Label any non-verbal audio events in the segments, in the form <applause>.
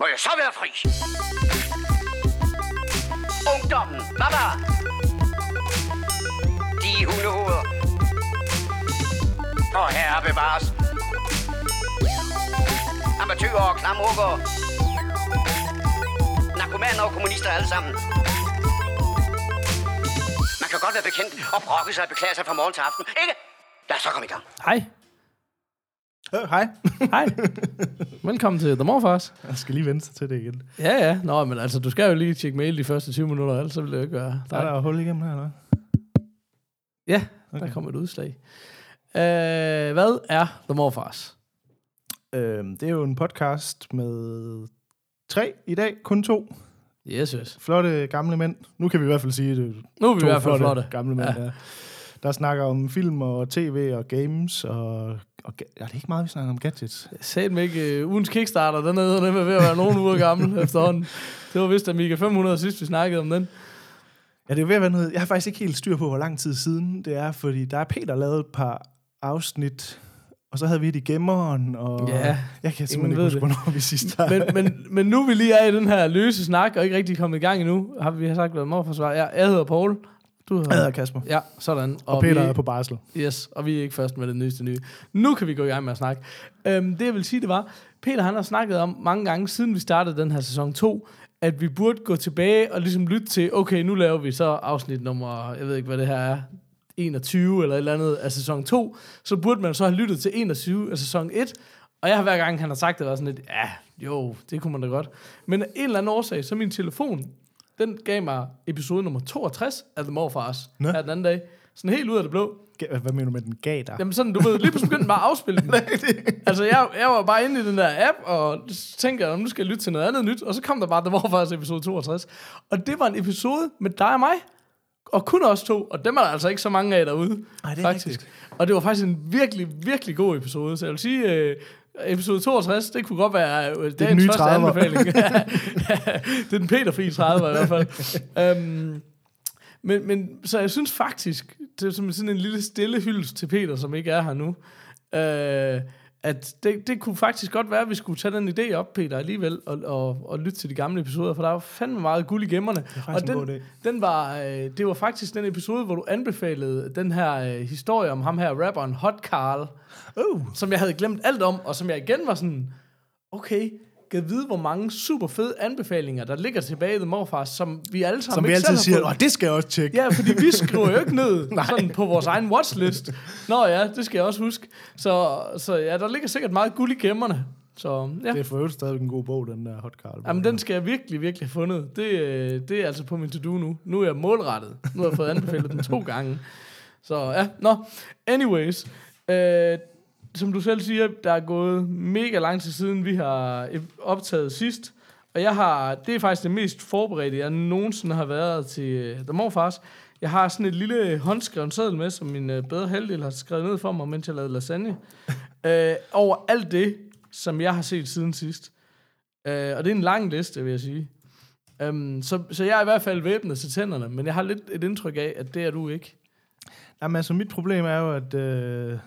Må jeg så være fri? Ungdommen, baba! De hundehoveder. Og herre bevares. Amatøger og klamrukker. Narkomaner og kommunister alle sammen. Man kan godt være bekendt og brokke sig og beklage sig fra morgen til aften, ikke? Lad os så komme i gang. Hej. Øh, hej. Hej. Velkommen til The Morfars. Jeg skal lige vente sig til det igen. Ja, ja. Nå, men altså, du skal jo lige tjekke mail de første 20 minutter, ellers så vil det jo ikke være Der er der hul igennem her, eller? Ja, okay. der kommer et udslag. Uh, hvad er The Morfars? Øhm, det er jo en podcast med tre i dag, kun to. Yes, yes. Flotte gamle mænd. Nu kan vi i hvert fald sige det. Nu er vi i hvert fald flotte. gamle mænd, ja. ja. Der snakker om film og tv og games og... og ja, det er ikke meget, vi snakker om gadgets. Sagde mig ikke, uh, ugens Kickstarter, den er den er ved at være nogle uger gammel <laughs> efterhånden. Det var vist Amiga 500 sidst, vi snakkede om den. Ja, det er ved at være noget... Jeg har faktisk ikke helt styr på, hvor lang tid siden det er, fordi der er Peter lavet et par afsnit, og så havde vi det i gemmeren, og... Ja, Jeg kan simpelthen ikke huske, det. hvornår vi sidst har... men, men, men nu vi lige er i den her løse snak, og ikke rigtig kommet i gang endnu, har vi har sagt, hvad morforsvar er. Jeg hedder Paul. Du hedder... Jeg hedder Kasper. Ja, sådan. Og, og Peter vi, er på barsel. Yes, og vi er ikke først med det nyeste nye. Nu kan vi gå i gang med at snakke. Øhm, det jeg vil sige, det var, Peter han har snakket om mange gange, siden vi startede den her sæson 2, at vi burde gå tilbage og ligesom lytte til, okay, nu laver vi så afsnit nummer, jeg ved ikke, hvad det her er, 21 eller et eller andet af sæson 2, så burde man så have lyttet til 21 af sæson 1, og jeg har hver gang, han har sagt det, været sådan lidt, ja, jo, det kunne man da godt. Men af en eller anden årsag, så min telefon, den gav mig episode nummer 62 af The Morfars Nå. her den anden dag. Sådan helt ud af det blå. Hvad mener du med, den gav dig? Jamen sådan, du ved, lige pludselig begyndte bare at afspille den. <laughs> altså, jeg, jeg var bare inde i den der app, og tænkte jeg, nu skal jeg lytte til noget andet nyt, og så kom der bare, var faktisk episode 62. Og det var en episode med dig og mig, og kun os to, og dem er der altså ikke så mange af derude, Ej, det er faktisk. rigtigt. Og det var faktisk en virkelig, virkelig god episode, så jeg vil sige, øh, episode 62, det kunne godt være øh, dagens nye første 30'er. anbefaling. <laughs> <laughs> det er den Peter-fri 30 i hvert fald. um, men, men så jeg synes faktisk, det er som sådan en lille stille hyldest til Peter, som ikke er her nu, øh, at det, det kunne faktisk godt være, at vi skulle tage den idé op, Peter, alligevel, og, og, og lytte til de gamle episoder, for der var fandme meget guld i gemmerne. Er og den, den var, øh, det var faktisk den episode, hvor du anbefalede den her øh, historie om ham her, rapperen Hot Carl, Oh, som jeg havde glemt alt om, og som jeg igen var sådan, okay, kan vide, hvor mange super fede anbefalinger, der ligger tilbage i The Morfars, som vi alle sammen som vi ikke altid siger, fået. det skal jeg også tjekke. Ja, fordi vi skriver jo ikke ned <laughs> sådan på vores egen watchlist. Nå ja, det skal jeg også huske. Så, så ja, der ligger sikkert meget guld i gemmerne. Så ja, Det er for øvrigt stadig en god bog, den der Hot Carl. Jamen, den skal jeg virkelig, virkelig have fundet. Det, øh, det er altså på min to-do nu. Nu er jeg målrettet. Nu har jeg fået anbefalet den to gange. Så ja, nå. Anyways. Øh, som du selv siger, der er gået mega lang tid siden, vi har optaget sidst. Og jeg har, det er faktisk det mest forberedte, jeg nogensinde har været til The Morfars. Jeg har sådan et lille håndskrevet seddel med, som min uh, bedre halvdel har skrevet ned for mig, mens jeg lavede lasagne. uh, <laughs> over alt det, som jeg har set siden sidst. Uh, og det er en lang liste, vil jeg sige. Um, så, så jeg er i hvert fald væbnet til tænderne, men jeg har lidt et indtryk af, at det er du ikke. Jamen altså, mit problem er jo, at... Øh,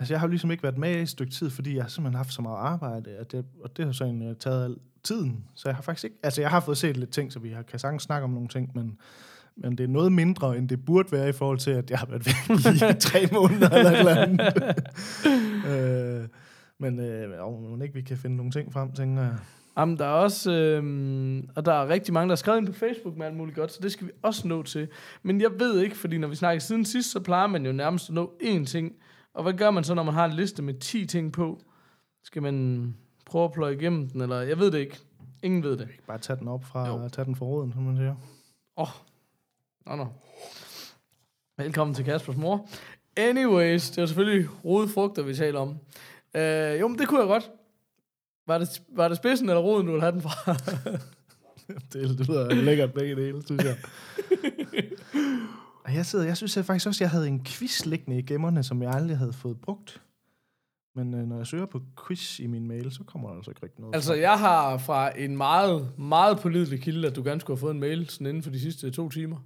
altså, jeg har jo ligesom ikke været med i et stykke tid, fordi jeg har simpelthen haft så meget arbejde, at det, og det har så egentlig taget al tiden. Så jeg har faktisk ikke... Altså, jeg har fået set lidt ting, så vi har, kan sagtens snakke om nogle ting, men, men det er noget mindre, end det burde være i forhold til, at jeg har været væk i <laughs> tre måneder eller et eller andet. <laughs> øh, men øh, jo, må ikke vi kan finde nogle ting frem, tænker jeg. Jamen, der er også, øhm, og der er rigtig mange, der har skrevet ind på Facebook med alt muligt godt, så det skal vi også nå til. Men jeg ved ikke, fordi når vi snakker siden sidst, så plejer man jo nærmest at nå én ting. Og hvad gør man så, når man har en liste med 10 ting på? Skal man prøve at pløje igennem den, eller jeg ved det ikke. Ingen ved det. Bare tage den op fra, Jo. tage den fra roden, som man siger. Åh, oh. nå nå. Velkommen til Kaspers mor. Anyways, det er selvfølgelig rodefrugter, vi taler om. Uh, jo, men det kunne jeg godt. Var det, var det spidsen eller roden, du ville have den fra? Det, <laughs> det lyder lækkert begge dele, synes jeg. <laughs> Og jeg, sidder, jeg synes jeg faktisk også, at jeg havde en quiz liggende i gemmerne, som jeg aldrig havde fået brugt. Men øh, når jeg søger på quiz i min mail, så kommer der altså ikke rigtig noget. Altså, jeg har fra en meget, meget pålidelig kilde, at du gerne skulle have fået en mail sådan inden for de sidste to timer.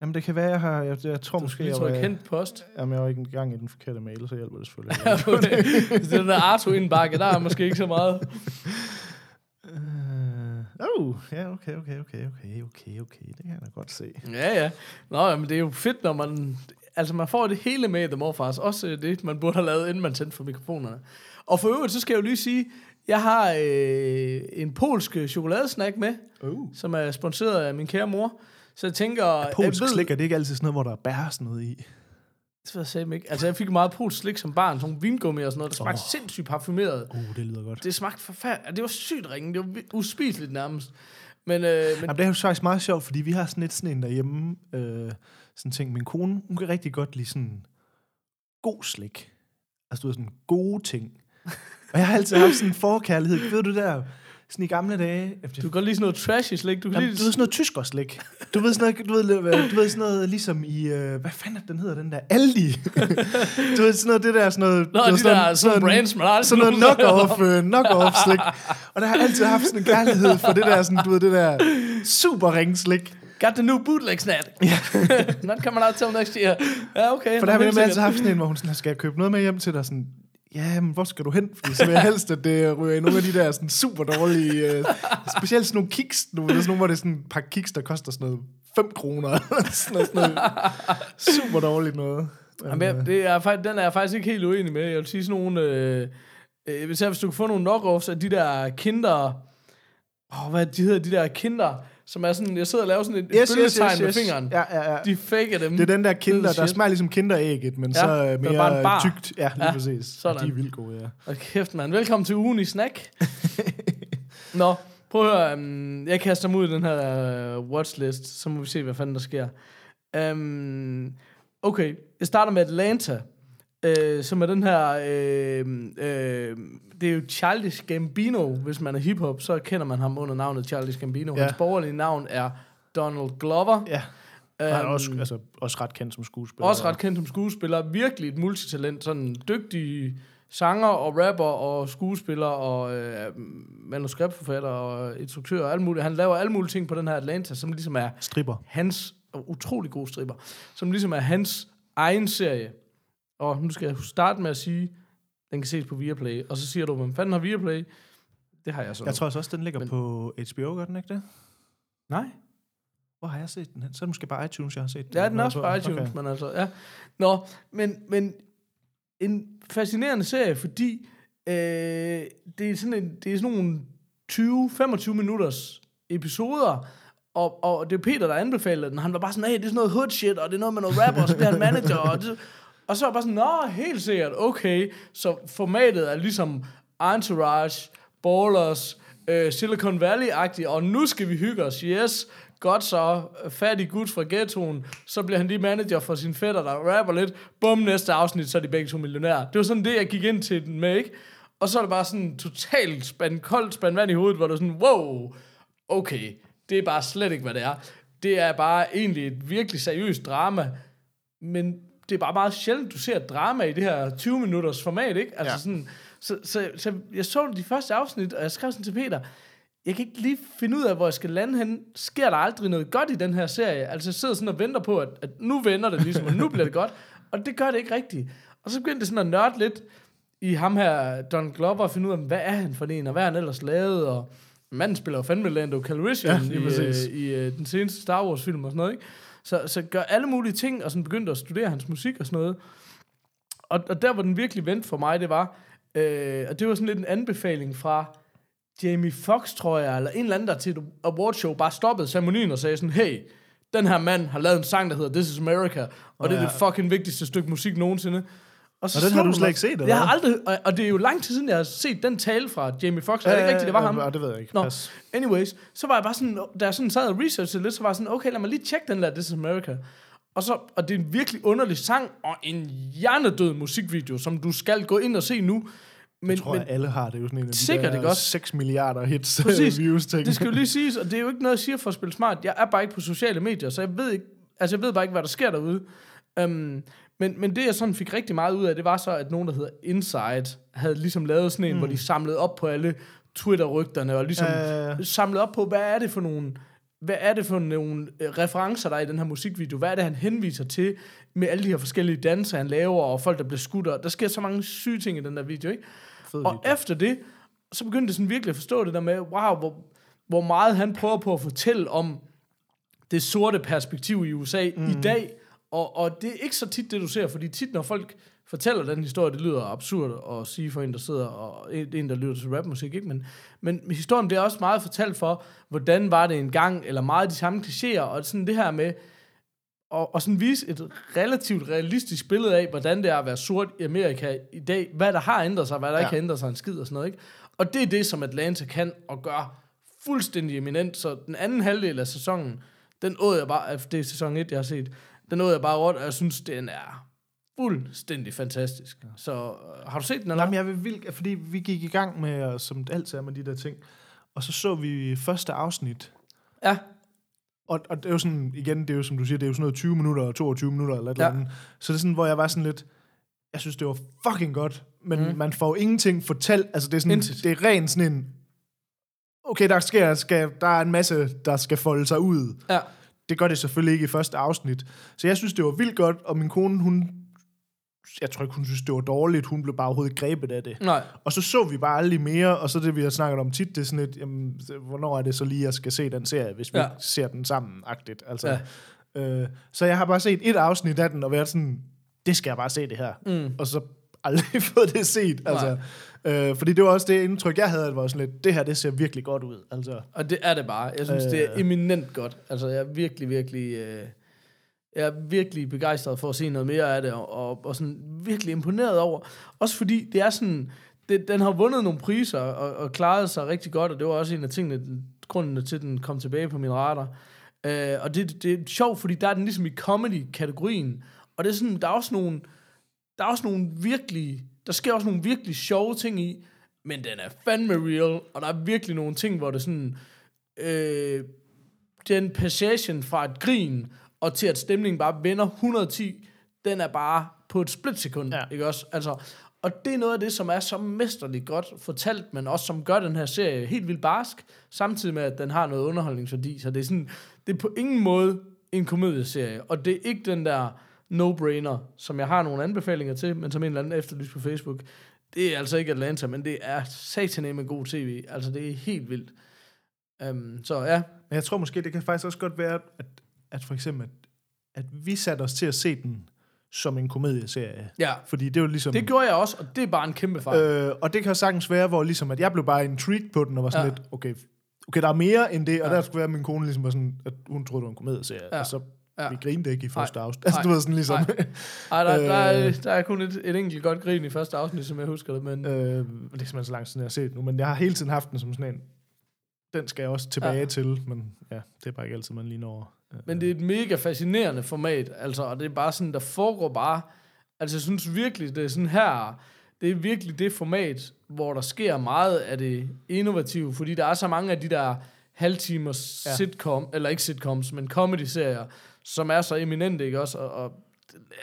Jamen, det kan være, jeg har... Jeg, jeg tror Du måske, jeg var, hent post. jamen, jeg var ikke engang i den forkerte mail, så hjælper det selvfølgelig. <laughs> Det er den der Arto indbakke, der er måske ikke så meget. <laughs> Uh, ja, okay, okay, okay, okay, okay, okay. Det kan jeg da godt se. Ja, ja. Nå, ja, men det er jo fedt, når man... Altså, man får det hele med i The Morfars. Også det, man burde have lavet, inden man tændte for mikrofonerne. Og for øvrigt, så skal jeg jo lige sige, jeg har øh, en polsk chokoladesnack med, Uh. som er sponsoreret af min kære mor. Så jeg tænker... Polsk jeg ved, slik, er det ikke altid sådan noget, hvor der er bær sådan noget i? Det jeg sagde ikke. Altså, jeg fik meget polsk slik som barn, sådan vingummi og sådan noget, der smagte oh. sindssygt parfumeret. Uh, det lyder godt. Det smagte forfærdeligt. Det var sygt ringe. Det var uspiseligt nærmest. Men, øh, men Jamen, det er jo faktisk meget sjovt, fordi vi har sådan lidt sådan en derhjemme, øh, sådan ting. Min kone, hun kan rigtig godt lide sådan god slik. Altså, du ved, sådan gode ting. Og jeg har altid haft sådan en forkærlighed. Ved du der, sådan i gamle dage... du kan godt lide sådan noget trashy slik. Du kan Jamen, lide du ved sådan noget tyskerslik. Du ved sådan noget, du ved, du ved sådan noget ligesom i, øh, hvad fanden er den hedder, den der Aldi. du ved sådan noget, det der, sådan noget... Nå, ved, de der sådan brands, man aldrig sådan noget knock-off, øh, knock-off slik. Og der har altid haft sådan en kærlighed for det der, sådan, du ved, det der super ringe slik. Got the new bootleg snack. Not coming out till next year. Ja, okay. For der har vi altid haft sådan en, hvor hun sådan, skal jeg købe noget med hjem til dig? Sådan, ja, men hvor skal du hen? Fordi så vil jeg helst, at det ryger i nogle af de der sådan super dårlige, øh, specielt sådan nogle kiks, nu, sådan nogle, hvor det er sådan et par kiks, der koster sådan noget 5 kroner. sådan noget, sådan noget super dårligt noget. Jamen, jeg, det er, den er jeg faktisk ikke helt uenig med. Jeg vil sige sådan nogle... Øh, øh, hvis, jeg, hvis du kan få nogle knockoffs af de der kinder... Åh, hvad de hedder de der kinder, som er sådan... Jeg sidder og laver sådan et, Yes, yes, yes, bølgetegn med yes. fingeren. Ja, ja, ja. De faker dem. Det er den der kinder, der smager ligesom kinderægget, men Ja, så øh, er bare en mere bar. tykt. Ja, lige Ja, præcis. sådan. De er vildt gode, ja. Og kæft, mand. Velkommen til ugen i snack. <laughs> Nå, prøv at høre. Um, jeg kaster mig ud i den her uh, watchlist, så må vi se, hvad fanden der sker. Um, okay, jeg starter med Atlanta, uh, som er den her... Uh, uh, det er jo Childish Gambino. Hvis man er hiphop, så kender man ham under navnet Childish Gambino. Ja. Hans borgerlige navn er Donald Glover. Ja, han er Øhm, også, altså, også ret kendt som skuespiller. også ret kendt som skuespiller. Virkelig et multitalent. Sådan dygtig sanger og rapper og skuespiller og øh, manuskriptforfatter og instruktør og alt muligt. Han laver alle mulige ting på den her Atlanta, som ligesom er Stripper. hans, utrolig god stripper, som ligesom er hans egen serie. Og nu skal jeg starte med at sige, den kan ses på Viaplay. Og så siger du, hvem fanden har Viaplay? Det har jeg så. Jeg tror også, den ligger Men- på HBO, gør den ikke det? Nej. Hvor har jeg set den hen? Så er det måske bare iTunes, jeg har set den. Ja, den er også på iTunes, okay. men altså, ja. Nå, men, men en fascinerende serie, fordi øh, det, er sådan en, det er sådan nogle 20-25 minutters episoder, og, og det er Peter, der anbefalede den. Han var bare sådan, hey, det er sådan noget hood shit, og det er noget med noget rapper, og så bliver han manager, og, det, <laughs> og så var jeg bare sådan, nå, helt sikkert, okay. Så formatet er ligesom Entourage, Ballers, øh, Silicon Valley-agtigt, og nu skal vi hygge os, yes. Godt så, fattig gut fra ghettoen, så bliver han lige manager for sin fætter, der rapper lidt. Bum, næste afsnit, så er de begge to millionærer. Det var sådan det, jeg gik ind til den med, ikke? Og så er det bare sådan totalt spand, koldt spand vand i hovedet, hvor du sådan, wow, okay, det er bare slet ikke, hvad det er. Det er bare egentlig et virkelig seriøst drama, men det er bare meget sjældent, du ser drama i det her 20-minutters format, ikke? Altså Ja. sådan, så, så, så jeg så de første afsnit, og jeg skrev sådan til Peter, jeg kan ikke lige finde ud af, hvor jeg skal lande hen. Sker der aldrig noget godt i den her serie? Altså jeg sidder sådan og venter på, at, at nu vender det ligesom, og nu bliver det godt. <laughs> Og det gør det ikke rigtigt. Og så begyndte det sådan at nørde lidt i ham her, Don Glover, og finde ud af, hvad er han for en, og hvad har han ellers lavet, og manden spiller jo fandme Lando Calrissian Ja, i, øh, i øh, den seneste Star Wars film og sådan noget, ikke? Så, så gør alle mulige ting, og sådan begyndte at studere hans musik og sådan noget. Og, og der, hvor den virkelig vendte for mig, det var, øh, og det var sådan lidt en anbefaling fra Jamie Foxx, tror jeg, eller en eller anden, der til et awardshow bare stoppede ceremonien og sagde sådan, hey, den her mand har lavet en sang, der hedder This is America, og Nå, det er ja. det fucking vigtigste stykke musik nogensinde. Og, så Og den har du slet ikke set, eller Jeg har aldrig, og, og det er jo lang tid siden, jeg har set den tale fra Jamie Foxx. er det ikke rigtigt, det var ham? Ja, det ved jeg ikke. Nå, Pas. anyways, så var jeg bare sådan, da jeg sådan sad og researchede lidt, så var jeg sådan, okay, lad mig lige tjekke den der This is America. Og, så, og det er en virkelig underlig sang, og en hjernedød musikvideo, som du skal gå ind og se nu. Men, Jeg tror, men at alle har det. jo sådan en af de Sikkert, der ikke også? 6 milliarder hits Præcis. views ting. det skal jo lige siges, og det er jo ikke noget, jeg siger for at spille smart. Jeg er bare ikke på sociale medier, så jeg ved, ikke, altså jeg ved bare ikke, hvad der sker derude. Um, men, men det, jeg sådan fik rigtig meget ud af, det var så, at nogen, der hedder Inside, havde ligesom lavet sådan en, mm. hvor de samlede op på alle Twitter-rygterne, og ligesom Øh. samlet op på, hvad er det for nogle hvad er det for nogle øh, referencer, der er i den her musikvideo? Hvad er det, han henviser til med alle de her forskellige danser, han laver, og folk, der bliver skudt? og Der sker så mange syge ting i den der video, ikke? Fed Og video. efter det, så begyndte jeg sådan virkelig at forstå det der med, wow, hvor, hvor meget han prøver på at fortælle om det sorte perspektiv i USA mm. i dag, og, og det er ikke så tit det, du ser, fordi tit, når folk fortæller den historie, det lyder absurd at sige for en, der sidder, og en, der lytter til rapmusik, ikke? Men, men historien bliver også meget fortalt for, hvordan var det engang, eller meget af de samme klichéer, og sådan det her med, og, og sådan vise et relativt realistisk billede af, hvordan det er at være sort i Amerika i dag, hvad der har ændret sig, hvad der ja. ikke har ændret sig en skid og sådan noget, ikke? Og det er det, som Atlanta kan og gør fuldstændig eminent, så den anden halvdel af sæsonen, den åd jeg bare, det er sæson 1, jeg har set, den åd jeg bare råd, og jeg synes, den er fuldstændig fantastisk. Så øh, har du set den, eller? Jamen, jeg vil vildt, fordi vi gik i gang med, som det altid er med de der ting, og så så vi første afsnit, Ja, og, og det er jo sådan, igen, det er jo som du siger, det er jo sådan noget 20 minutter og 22 minutter eller et Ja. eller andet. Så det er sådan, hvor jeg var sådan lidt, jeg synes, det var fucking godt, men Mm. mm. man får jo ingenting fortalt, altså det er sådan, Intet. det er rent sådan en, okay, der, sker, skal, der er en masse, der skal folde sig ud. ja, Det gør det selvfølgelig ikke i første afsnit. Så jeg synes, det var vildt godt, og min kone, hun, jeg tror ikke, hun synes, det var dårligt, hun blev bare overhovedet grebet af det. nej, Og så så vi bare aldrig mere, og så det, vi har snakket om tit, det er sådan lidt, jamen, hvornår er det så lige, jeg skal se den serie, hvis vi Ja. ser den sammen-agtigt. Altså, Ja. ja. øh, så jeg har bare set et afsnit af den, og været sådan, det skal jeg bare se det her. Mm. Og så aldrig <laughs> fået det set. Altså, øh, fordi det var også det indtryk, jeg havde, at det var sådan lidt, det her, det ser virkelig godt ud. Altså, og det er det bare. Jeg synes, øh. det er Øh. eminent godt. Altså, jeg er virkelig, virkelig... Øh, jeg er virkelig begejstret for at se noget mere af det, og, og, og sådan virkelig imponeret over. Også fordi det er sådan... Det, den har vundet nogle priser og, og klaret sig rigtig godt, og det var også en af tingene, den, grundene til, at den kom tilbage på min radar. Øh, og det, det er sjovt, fordi der er den ligesom i comedy-kategorien, og det er sådan, der er også nogle, der er også nogle virkelig, der sker også nogle virkelig sjove ting i, men den er fandme real, og der er virkelig nogle ting, hvor det sådan, øh, den passation fra et grin, og til at stemningen bare vender 110, den er bare på et splitsekund. Ja. ikke også? Altså, og det er noget af det, som er så mesterligt godt fortalt, men også som gør den her serie helt vildt barsk, samtidig med, at den har noget underholdningsværdi. Så det er sådan, det er på ingen måde en komedieserie, og det er ikke den der no-brainer, som jeg har nogle anbefalinger til, men som en eller anden efterlyst på Facebook. Det er altså ikke Atlanta, men det er sataneme god tv. Altså, det er helt vildt. Um, så ja, men jeg tror måske, det kan faktisk også godt være, at, at for eksempel, at, at vi satte os til at se den som en komedieserie. ja. Fordi det er jo ligesom... Det gjorde jeg også, og det er bare en kæmpe fejl. Øh, og det kan sagtens være, hvor ligesom, at jeg blev bare intrigued på den, og var sådan Ja. lidt, okay, okay, der er mere end det, og Ja. der skulle være, at min kone ligesom var sådan, at hun troede, det var en komedieserie, ja. og så Ja. vi grinede ikke i første Nej. afsnit. Altså, Nej. du ved sådan ligesom, Ej, der, der, er, øh. der er kun et, et enkelt godt grin i første afsnit, som jeg husker det, men... Øh, det er simpelthen så lang tid, siden, jeg har set nu, men jeg har hele tiden haft den som sådan en, den skal jeg også tilbage Ja. til, men ja, det er bare ikke altid, man lige når. Øh, men det er et mega fascinerende format, altså, og det er bare sådan, der foregår bare... Altså, jeg synes virkelig, det er sådan her... Det er virkelig det format, hvor der sker meget af det innovative, fordi der er så mange af de der halvtimers. Ja. sitcom, eller ikke sitcoms, men comedy-serier, som er så eminente, ikke også? Og, og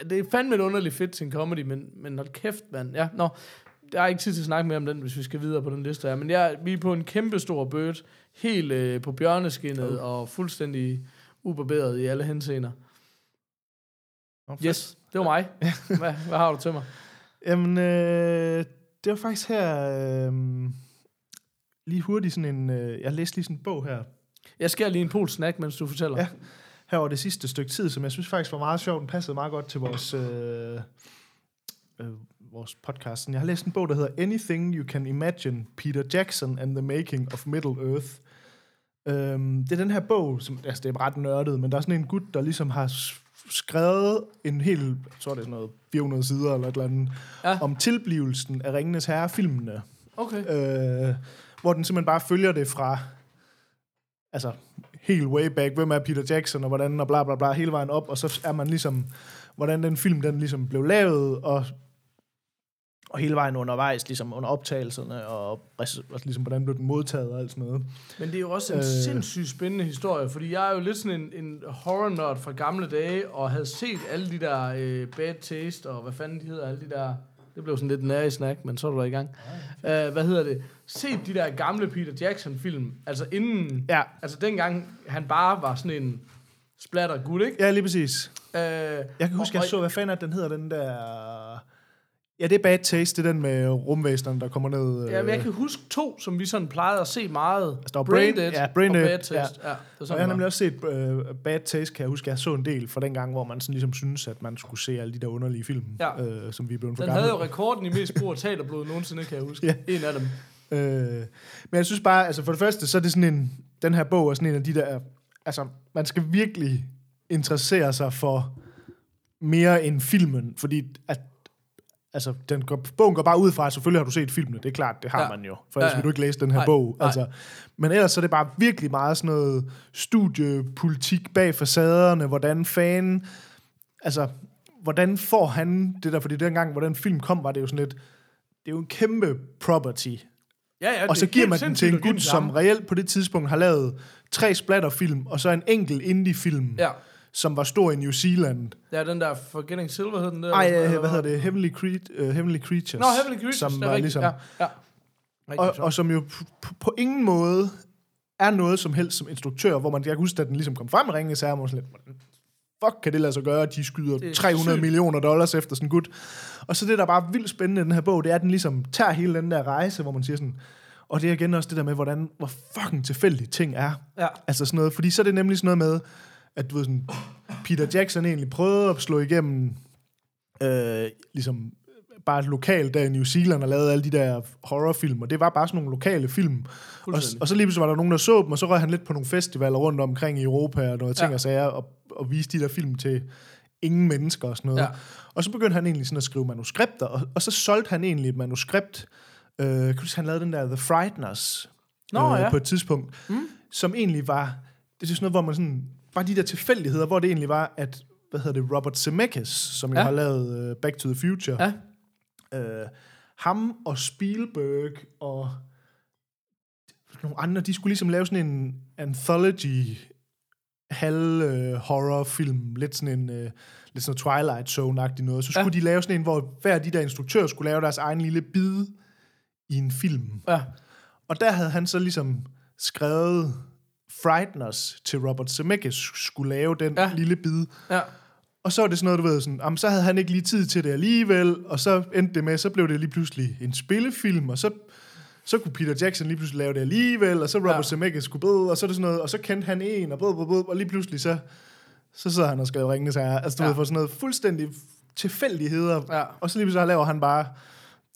det- er fandme et underligt fedt til en comedy, men, men hold kæft, mand. Ja, nå, der er ikke tid til at snakke mere om den, hvis vi skal videre på den liste her. Men jeg, vi er på en kæmpe stor bøt, helt øh, på bjørneskinnet, og fuldstændig ubarberet i alle henseender. Fedt. Yes, det var mig. <laughs> Hvad, hvad har du til mig? Jamen, øh, det var faktisk her, øh, lige hurtigt sådan en, øh, jeg læste lige sådan en bog her, Jeg skærer lige en pol snack, mens du fortæller. Ja. Her over det sidste stykke tid, som jeg synes faktisk var meget sjovt. Den passede meget godt til vores, øh, øh, vores podcast. Jeg har læst en bog, der hedder Anything You Can Imagine, Peter Jackson and the Making of Middle Earth. Øhm, det er den her bog, som, altså det er ret nørdet, men der er sådan en gut, der ligesom har skrevet en hel, jeg tror det er sådan noget 400 sider eller et eller andet, ja. om tilblivelsen af Ringenes Herre-filmene Okay. øh, hvor den simpelthen bare følger det fra, altså helt way back, hvem er Peter Jackson, og hvordan, og bla bla bla, hele vejen op, og så er man ligesom, hvordan den film, den ligesom blev lavet, og, og hele vejen undervejs, ligesom under optagelserne, og, og ligesom, hvordan blev den modtaget og alt sådan noget. Men det er jo også en øh. Øh. sindssygt spændende historie, fordi jeg er jo lidt sådan en, en horror-nørd fra gamle dage, og havde set alle de der øh, Bad Taste, og hvad fanden de hedder, alle de der... Det blev sådan lidt nær i snak, men så er du i gang. Uh, hvad hedder det? Set de der gamle Peter Jackson-film, altså inden... Ja, Altså dengang han bare var sådan en splatter gut, ikke? ja lige præcis. Uh, Jeg kan huske, og, jeg så, hvad fanden er den hedder, den der Ja, det er Bad Taste, det er den med rumvæsenerne, der kommer ned. Ja, men jeg øh, kan huske to, som vi sådan plejede at se meget. der var Brain- Dead ja, Brain og Dead, Bad Taste. ja. Ja. det er Og jeg sådan, har nemlig var. også set uh, Bad Taste, kan jeg huske, jeg så en del fra den gang, hvor man sådan ligesom synes, at man skulle se alle de der underlige film, Ja. øh, som vi blevet for Den havde jo rekorden i mest brug af teaterblod nogensinde, kan jeg huske. <laughs> Ja. En af dem. Øh, men jeg synes bare, altså for det første, så er det sådan en, den her bog er sådan en af de der, altså man skal virkelig interessere sig for mere end filmen, fordi at, altså den går, bogen går bare ud fra, at selvfølgelig har du set filmene, det er klart, det har Ja. man jo, for ellers Ja, ja. vil du ikke læse den her Nej, bog. nej. Altså, men ellers så er det bare virkelig meget sådan noget studiepolitik bag facaderne, hvordan fanden, altså, hvordan får han det der, fordi dengang, hvor den film kom, var det jo sådan lidt, det er jo en kæmpe property, Ja, ja, og så er giver man den til en gut, som reelt på det tidspunkt har lavet tre splatterfilm, og så en enkelt indie-film, Ja. Som var stor i New Zealand. Ja, den der Forgetting Silver hed den der. Ej, eller øh, hvad hedder det? Heavenly, Cre- uh, Heavenly Creatures. Nå, Heavenly Creatures, Som det er var rigtigt. ligesom, Ja, ja. Rigtig og, og som jo på, ingen måde er noget som helst som instruktør, hvor man, jeg kan huske, at den ligesom kom frem i Ringens Herre, og man sådan lidt, "Hvordan fuck kan det lade sig gøre, at de skyder Det er 300 sygt. millioner dollars efter sådan en gut. Og så det, der bare er vildt spændende i den her bog, det er, at den ligesom tager hele den der rejse, hvor man siger sådan, og det er igen også det der med, hvordan, hvor fucking tilfældige ting er. Ja. Altså sådan noget, fordi så er det nemlig sådan noget med, at du ved sådan, Peter Jackson egentlig prøvede at slå igennem, øh, ligesom bare lokalt der i New Zealand og lavede alle de der horrorfilm, og det var bare sådan nogle lokale film. Og, og så lige pludselig var der nogen, der så dem, og så røg han lidt på nogle festivaler rundt omkring i Europa og noget ting Ja. og sager, og, og viste de der film til ingen mennesker og sådan noget. Ja. Og så begyndte han egentlig sådan at skrive manuskripter, og, og så solgte han egentlig et manuskript. Øh, kan du han lavede den der The Frighteners Nå, ja. på et tidspunkt, mm. som egentlig var, det er sådan noget, hvor man sådan, bare de der tilfældigheder, hvor det egentlig var, at, hvad hedder det, Robert Zemeckis, som jo Ja. har lavet uh, Back to the Future, Ja. øh, ham og Spielberg og nogle andre, de skulle ligesom lave sådan en anthology halv øh, horrorfilm, lidt sådan en øh, lidt sådan Twilight Zone-agtig noget. Så skulle Ja. de lave sådan en, hvor hver af de der instruktører skulle lave deres egen lille bid i en film. Ja. Og der havde han så ligesom skrevet Frighteners til Robert Zemeckis skulle lave den Ja. lille bid. Ja. Og så var det sådan noget, du ved, sådan, jamen, så havde han ikke lige tid til det alligevel, og så endte det med, så blev det lige pludselig en spillefilm, og så, så kunne Peter Jackson lige pludselig lave det alligevel, og så Robert Ja. Zemeckis skulle bede, og så er det sådan noget, og så kendte han en, og bød, bød, bød, og lige pludselig så, så sidder han og skriver Ringenes Herre. Altså, du Ja. ved, for sådan noget fuldstændig tilfældigheder, Ja. og så lige pludselig så laver han bare,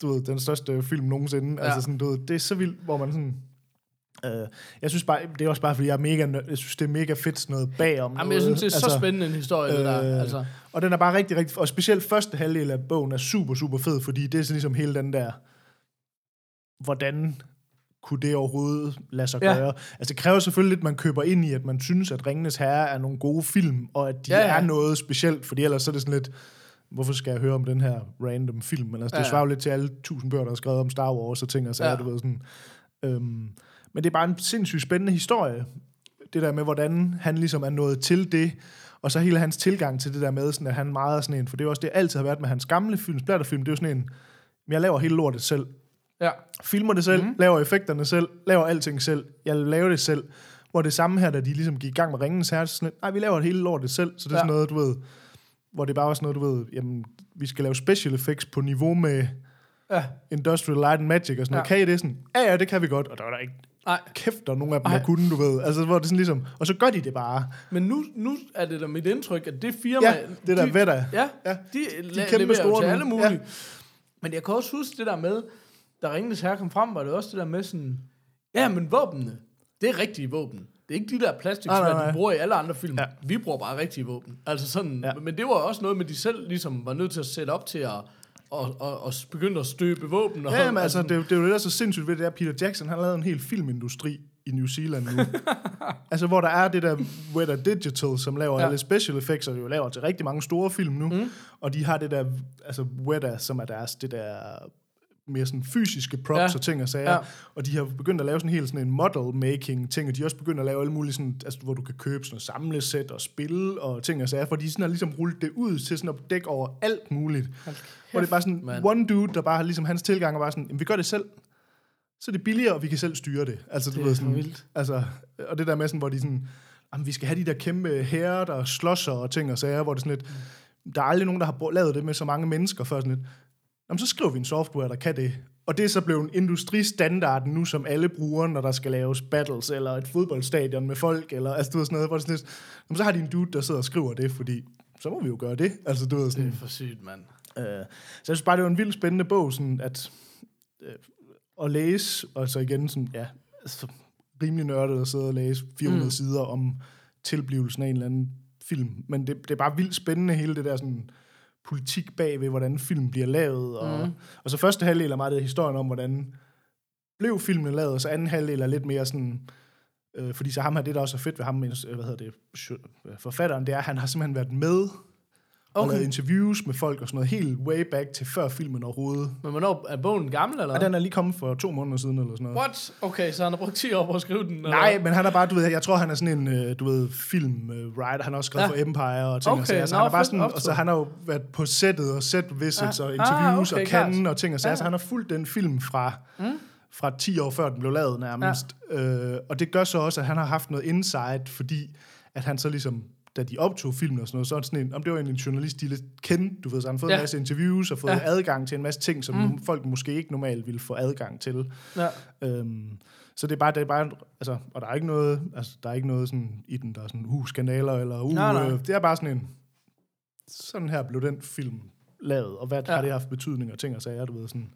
du ved, den største film nogensinde. Ja. Ja. Altså sådan, du ved, det er så vildt, hvor man sådan... Øh, jeg synes bare, det er også bare, fordi jeg er mega, jeg synes, det er mega fedt sådan noget bagom Jamen, noget. jeg synes, det er så Altså, spændende en historie, det der. øh, Altså. Og den er bare rigtig, rigtig... Og specielt første halvdel af bogen er super, super fed, fordi det er sådan ligesom hele den der... Hvordan kunne det overhovedet lade sig Ja. gøre? Altså, det kræver selvfølgelig lidt, at man køber ind i, at man synes, at Ringenes Herre er nogle gode film, og at de Ja, ja, er noget specielt, fordi ellers så er det sådan lidt, hvorfor skal jeg høre om den her random film? Men altså, det ja. svarer lidt til alle tusind bøger, der er skrevet om Star Wars og ting og Ja. ja. du ved sådan. Øhm, men det er bare en sindssygt spændende historie. Det der med, hvordan han ligesom er nået til det, og så hele hans tilgang til det der med, sådan, at han meget er sådan en, for det er også det, altid har været med hans gamle film, splatterfilm, det er jo sådan en, jeg laver hele lortet selv. Ja. Filmer det selv, mm. laver effekterne selv, laver alting selv, jeg laver det selv. Hvor det samme her, da de ligesom gik i gang med Ringens Herre, så sådan, lidt, nej, vi laver det hele lortet selv, så det er Ja. sådan noget, du ved, hvor det bare var sådan noget, du ved, jamen, vi skal lave special effects på niveau med Ja. Industrial Light and Magic og sådan noget. Ja. Kan I det sådan? Ja, ja, det kan vi godt. Og der var der ikke Nej, kæft, der er nogle af dem, Ej. kunne, du ved. Altså, hvor det sådan ligesom, og så gør de det bare. men nu, nu er det da mit indtryk, at det firma... Ja, det der de, Vedda. Ja, Ja, de, de la- kæmpe store til alle mulige. Ja. Men jeg kan også huske det der med, da Ringenes Herre kom frem, var det også det der med sådan, ja, men våbnene, det er rigtige våben. Det er ikke de der plastik, Nej, nej, som de bruger i alle andre film. Ja. Vi bruger bare rigtige våben. Altså sådan. Ja. men det var også noget med, de selv ligesom var nødt til at sætte op til at og, og, og begynde at støbe våben. Og, Ja, men altså, det, er jo- det er jo det, der er så sindssygt ved det der. Peter Jackson, han har lavet en hel filmindustri i New Zealand nu. <laughs> altså, hvor der er det der Weta Digital, som laver Ja. alle special effects, og jo laver til rigtig mange store film nu. Mm. Og de har det der, altså Weta, som er deres, det der mere sådan fysiske props Ja. og ting og sager. Ja. Og de har begyndt at lave sådan en helt sådan en model-making ting, og de har også begyndt at lave alle mulige sådan, altså, hvor du kan købe sådan noget samlesæt og spil og ting og sager, for de sådan har ligesom rullet det ud til sådan at dække over alt muligt. Hvor det er bare sådan, mand. one dude, der bare har ligesom hans tilgang er bare sådan, jamen, vi gør det selv. Så er det billigere, og vi kan selv styre det. Altså, du Det er ved, sådan, vildt. Altså, og det der med sådan, hvor de sådan, jamen, vi skal have de der kæmpe herrer, der slåsser og ting og sager, hvor det sådan lidt, der er aldrig nogen, der har lavet det med så mange mennesker før sådan lidt, Jamen, så skriver vi en software, der kan det. Og det er så blevet en industristandard nu, som alle bruger, når der skal laves battles, eller et fodboldstadion med folk, eller altså, du ved sådan noget, hvor det sådan lidt, jamen, så har de en dude, der sidder og skriver det, fordi så må vi jo gøre det. Altså, du ved Det sådan, er for sygt, mand. Øh, så jeg synes bare, det var en vildt spændende bog, sådan at, øh, at læse, og så igen sådan, ja, altså, rimelig nørdet at sidde og læse 400 mm. Sider om tilblivelsen af en eller anden film. Men det, det er bare vildt spændende, hele det der sådan, politik bag ved, hvordan film bliver lavet. Og, Mm. og så første halvdel er meget det historien om, hvordan blev filmen lavet, og så anden halvdel er lidt mere sådan... Øh, fordi så ham her, det der også er fedt ved ham, øh, hvad hedder det, forfatteren, det er, at han har simpelthen været med og Okay. lavet interviews med folk og sådan noget, helt way back til før filmen overhovedet. Men hvornår er bogen gammel, eller? Og den er lige kommet for to måneder siden, eller sådan noget. What? Okay, så han har brugt 10 år på at skrive den? Eller? Nej, men han er bare, du ved, jeg tror, han er sådan en, øh, du ved, film øh, writer. Han har også skrevet Ja. for Empire og ting Okay, og sager. Så nå, han er bare sådan, og så han har jo været på sættet og set visits Ja. og Ah, interviews okay, og kan klart. og ting og sager. Ja. Så han har fulgt den film fra, mm. fra 10 år før den blev lavet nærmest. Ja. Øh, og det gør så også, at han har haft noget insight, fordi at han så ligesom da de optog filmen og sådan noget, så det sådan en, om det var en, journalist, de lidt kendte, du ved, så han fået Ja. en masse interviews og fået Ja. adgang til en masse ting, som mm. folk måske ikke normalt ville få adgang til. Ja. Øhm, så det er bare, det er bare, altså, og der er ikke noget, altså, der er ikke noget sådan i den, der er sådan, uh, skandaler, eller uh, Nej, nej. Det er bare sådan en, sådan her blev den film lavet, og hvad Ja. har det haft betydning og ting og sager, du ved, sådan.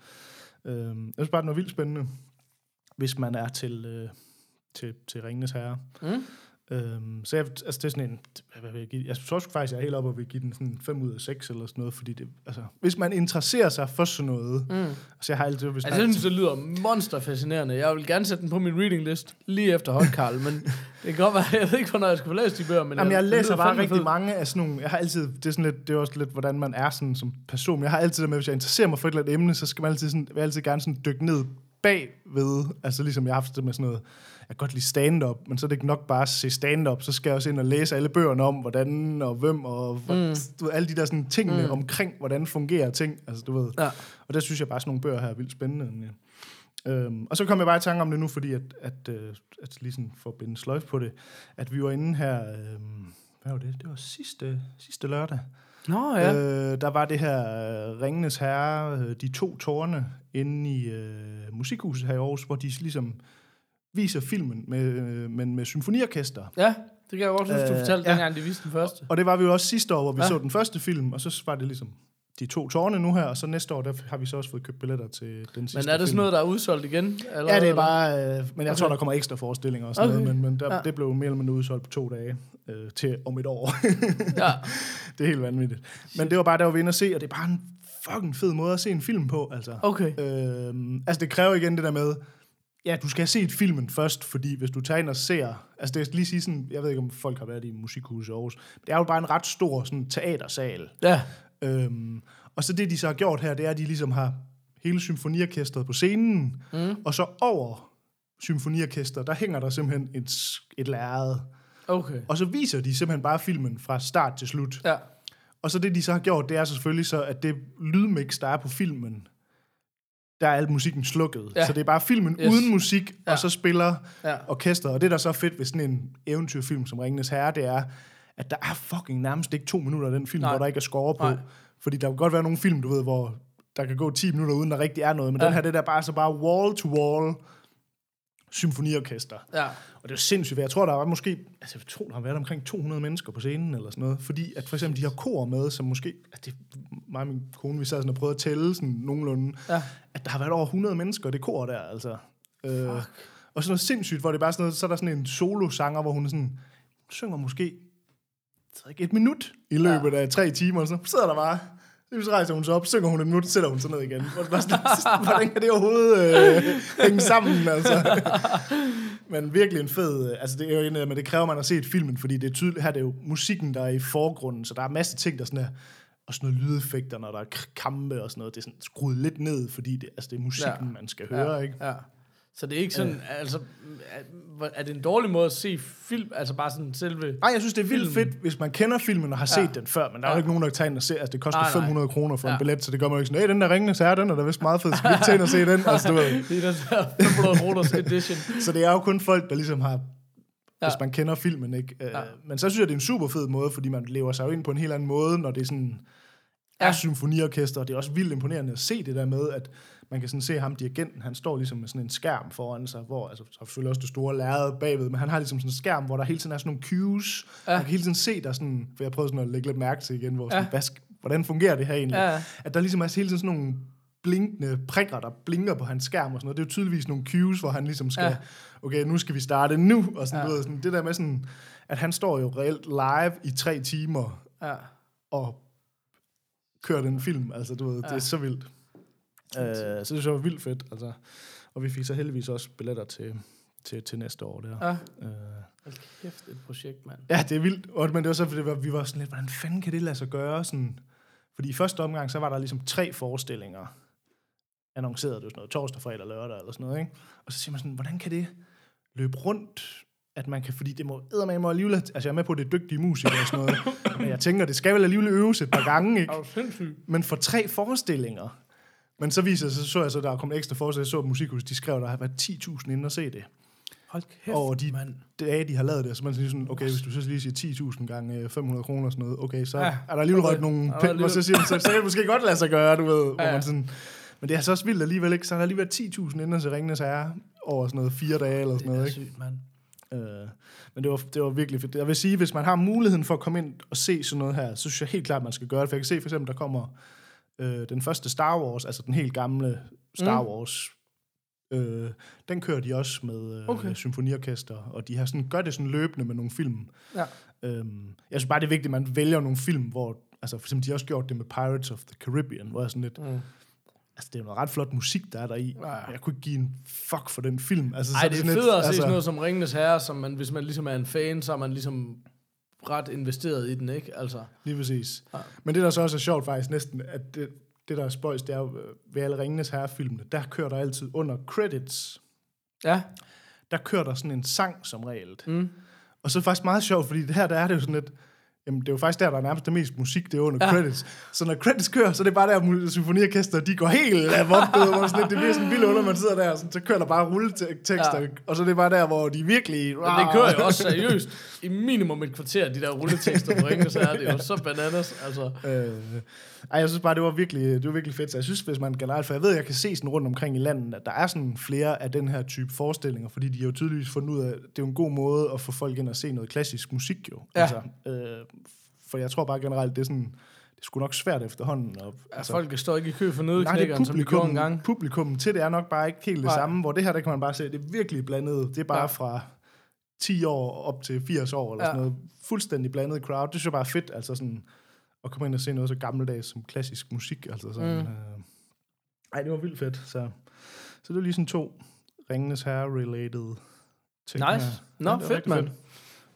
Øhm, jeg synes bare, det noget vildt spændende, hvis man er til, øh, til, til Ringenes Herre. Mm. Øhm, så jeg, altså det er sådan en, hvad vil jeg give? Jeg tror faktisk, jeg er helt oppe og vil give den sådan 5 ud af 6 eller sådan noget, fordi det, altså, hvis man interesserer sig for sådan noget, Mm. altså jeg har altid, hvis Altså, jeg synes, det lyder monster fascinerende. Jeg vil gerne sætte den på min reading list lige efter Hot Carl, men det kan godt være, jeg ved ikke, hvornår jeg skal få læst de bøger, men Jamen, jeg det læser bare rigtig fedt. mange af sådan nogle... Jeg har altid... Det er, sådan lidt, det er også lidt, hvordan man er sådan som person. Men jeg har altid det med, hvis jeg interesserer mig for et eller andet emne, så skal man altid, sådan, vil jeg altid gerne sådan dykke ned bagved. Altså ligesom jeg har haft det med sådan noget... Jeg kan godt lide stand-up, men så er det ikke nok bare at se stand-up. Så skal jeg også ind og læse alle bøgerne om, hvordan og hvem, og Mm. du alle de der sådan tingene Mm. omkring, hvordan fungerer ting. Altså, du ved. Ja. Og der synes jeg bare, sådan nogle bøger her er vildt spændende. nemlig. Øhm, og så kom jeg bare i tanke om det nu, fordi at, at, øh, at lige sådan for at binde sløjf på det, at vi var inde her, øh, hvad var det? Det var sidste, sidste lørdag. Nå ja. Øh, der var det her øh, Ringenes Herre, øh, de to tårne inde i øh, musikhuset her i Aarhus, hvor de ligesom viser filmen, med, øh, men med symfoniorkester. Ja, det kan jeg godt huske, du Øh, fortalte, ja. dengang de viste den første. Og det var vi jo også sidste år, hvor vi Ja. ja. så den første film, og så var det ligesom de to tårne nu her, og så næste år, der har vi så også fået købt billetter til den sidste Men er det film. sådan noget, der er udsolgt igen? Eller, Ja, det er bare... Øh, men jeg Okay. tror, der kommer ekstra forestillinger og sådan Okay. noget, men, men der, Ja. ja. det blev mere eller mindre udsolgt på to dage øh, til om et år. <laughs> Ja. <laughs> det er helt vanvittigt. Men det var bare, der var vi inde og se, og det er bare en fucking fed måde at se en film på, altså. Okay. Øh, altså, det kræver igen det der med, ja, du skal have set filmen først, fordi hvis du tager ind og ser, altså det er lige sige sådan, jeg ved ikke, om folk har været i musikhus i Aarhus, men det er jo bare en ret stor sådan, teatersal. Ja. Øhm, og så det, de så har gjort her, det er, at de ligesom har hele symfoniorkestret på scenen, Mm. og så over symfoniorkestret, der hænger der simpelthen et, et lærred. Okay. Og så viser de simpelthen bare filmen fra start til slut. Ja. Og så det, de så har gjort, det er selvfølgelig så, at det lydmix, der er på filmen, der er al musikken slukket. Ja. Så det er bare filmen Yes. uden musik, Ja. og så spiller Ja. orkestret. Og det, der er så fedt ved sådan en eventyrfilm som Ringenes Herre, det er, at der er fucking nærmest ikke to minutter af den film, Nej. Hvor der ikke er score på. Nej. Fordi der kan godt være nogle film, du ved, hvor der kan gå 10 minutter, uden der rigtig er noget. Men ja. den her, det der bare så bare wall-to-wall symfoniorkester. Ja. Og det er sindssygt, for jeg tror, der var måske, altså jeg tror, der har været omkring 200 mennesker på scenen eller sådan noget, fordi at for eksempel de har kor med, som måske, altså det, mig og min kone, vi sad sådan og prøvede at tælle sådan nogenlunde, Ja. at der har været over 100 mennesker i det kor der, altså. Øh, og sådan noget sindssygt, hvor det er bare sådan noget, så er der sådan en solosanger, hvor hun sådan, synger måske, et minut i løbet af tre timer, og så sidder der bare, så rejser hun sig op, synger hun et minut, sætter hun sig ned igen. <laughs> Hvordan kan det overhovedet øh, hænge sammen, altså? <laughs> Men virkelig en fed... øh, Altså, det er jo en, men det kræver, at man har set filmen, fordi det er tydeligt, her det er jo musikken, der er i forgrunden, så der er masser af ting, der sådan er, og sådan noget lydeffekter, når der er kampe og sådan noget, det er sådan skruet lidt ned, fordi det, altså, det er musikken, ja. man skal høre, ja. ikke? Ja. Så det er ikke sådan, altså, er, er det en dårlig måde at se film, altså bare sådan selve... Nej, jeg synes, det er vildt Filmen. fedt, hvis man kender filmen og har Ja. set den før, men der er Ja. jo ikke nogen, der kan tage ind og se, altså det koster Nej, nej. 500 kroner for Ja. en billet, så det gør man jo ikke sådan, hey, den der ringende sær, den er da vist meget fed, skal vi ikke tage ind og se den? <laughs> Altså, du ved. Det er den der 500 kroners edition. Så det er jo kun folk, der ligesom har, Ja. hvis man kender filmen, ikke? Ja. Ja. Men så synes jeg, det er en super fed måde, fordi man lever sig jo ind på en helt anden måde, når det er sådan, ja. er symfoniorkester, og det er også vildt imponerende at se det der med, at man kan sådan se ham, dirigenten, han står ligesom med sådan en skærm foran sig, hvor, altså, så selvfølgelig også det store lærred bagved, men han har ligesom sådan en skærm, hvor der hele tiden er sådan nogle cues, ja. man kan hele tiden se der sådan, for jeg prøvede sådan at lægge lidt mærke til igen, hvor sådan, ja. hvad, hvordan fungerer det her egentlig? Ja. At der ligesom er hele tiden sådan nogle blinkende prikker, der blinker på hans skærm og sådan noget. Det er jo tydeligvis nogle cues, hvor han ligesom skal, ja. okay, nu skal vi starte nu, og sådan, ja. ved, sådan, det der med sådan, at han står jo reelt live i tre timer, Ja. og kører den film, altså du ved, ja. det er så vildt. Uh, så det var vildt fedt, altså. Og vi fik så heldigvis også billetter til, til, til næste år der. Ja. Uh, Hold kæft, et projekt, mand. Ja, det er vildt. Og, men det var så, fordi vi var sådan lidt, hvordan fanden kan det lade sig gøre? Sådan, fordi i første omgang, så var der ligesom tre forestillinger annonceret. Det var sådan noget torsdag, fredag, lørdag eller sådan noget, ikke? Og så siger man sådan, hvordan kan det løbe rundt? At man kan, fordi det må eddermame må alligevel, altså jeg er med på, det dygtige musikere og sådan noget, <laughs> men jeg tænker, det skal vel alligevel øves et par gange, ikke? Men for tre forestillinger. Men så viser det sig, så så jeg så, der er kommet ekstra forestillinger, jeg så Musikhus, de skrev, der har været 10.000 inden at se det. Hold kæft, over de mand. dage, de har lavet det. Så man siger sådan, okay, hvis du så lige siger 10.000 gange øh, 500 kroner og sådan noget, okay, så Ja, er der alligevel okay. røget nogle er penge, og så siger man, så, så kan det måske godt lade sig gøre, du ved. Ja, ja. Man sådan, men det er så også vildt alligevel, ikke? Så er der alligevel 10.000 inden til Ringnes Herre over sådan noget fire dage eller sådan Det noget, er ikke? sygt, mand. Øh, men det var, det var virkelig fedt. Jeg vil sige, hvis man har muligheden for at komme ind og se sådan noget her, så synes jeg helt klart, man skal gøre det. For jeg kan se for eksempel, der kommer øh, den første Star Wars, altså den helt gamle Star Mm. Wars, øh, den kører de også med øh, Okay. symfoniorkester, og de har sådan, gør det sådan løbende med nogle film. Ja. Øhm, jeg synes bare, det er vigtigt, at man vælger nogle film, hvor, altså for eksempel, de har også gjort det med Pirates of the Caribbean, hvor jeg sådan lidt, Mm. altså det er noget ret flot musik, der er der i. Ja. Jeg kunne ikke give en fuck for den film. Altså, så Ej, det er federe at se sådan noget som Ringenes Herre, som man, hvis man ligesom er en fan, så er man ligesom ret investeret i den, ikke? Altså, Lige præcis. Ja. Men det, der så også er sjovt faktisk næsten, at det, det der er spøjs, det er jo øh, ved alle Ringenes Herre-filmene, der kører der altid under credits, ja. der kører der sådan en sang som regel. Mm. Og så er det faktisk meget sjovt, fordi det her, der er det jo sådan lidt, jamen det er jo faktisk der, der er nærmest det mest musik, det er under Ja. credits. Så når credits kører, så er det bare der, symfoniorkester, de går helt af vokbød, hvor sådan lidt, det bliver sådan vildt under, man sidder der, sådan, så kører der bare rulletekster, Ja. og så er det bare der, hvor de virkelig... Men det kører jo også seriøst i minimum et kvarter, de der rulletekster på Herre. Det er jo så bananas, altså. Øh, ej, jeg synes bare, det var virkelig, det var virkelig fedt. Så jeg synes, hvis man generelt, for jeg ved, jeg kan se sådan rundt omkring i landet, at der er sådan flere af den her type forestillinger, fordi de har jo tydeligvis fundet ud af, det er jo en god måde at få folk ind og se noget klassisk musik jo. Ja. Altså, øh, for jeg tror bare generelt, det er sådan, det er sgu nok svært efterhånden. Og, Altså, folk står ikke i kø for er nødeknækkeren, som de gjorde publikum, engang. publikum til det er nok bare ikke helt det Nej. samme, hvor det her, der kan man bare se, det er virkelig blandet. Det er bare Ja. ja. fra 10 år op til 80 år, eller Ja. sådan noget. Fuldstændig blandet crowd. Det synes jeg bare er fedt, altså sådan, at komme ind og se noget så gammeldags som klassisk musik. Altså sådan, Mm. øh. Ej, det var vildt fedt. Så, så det var lige sådan to Ringenes Herre-related ting Nice. her. Nå, var fedt, mand.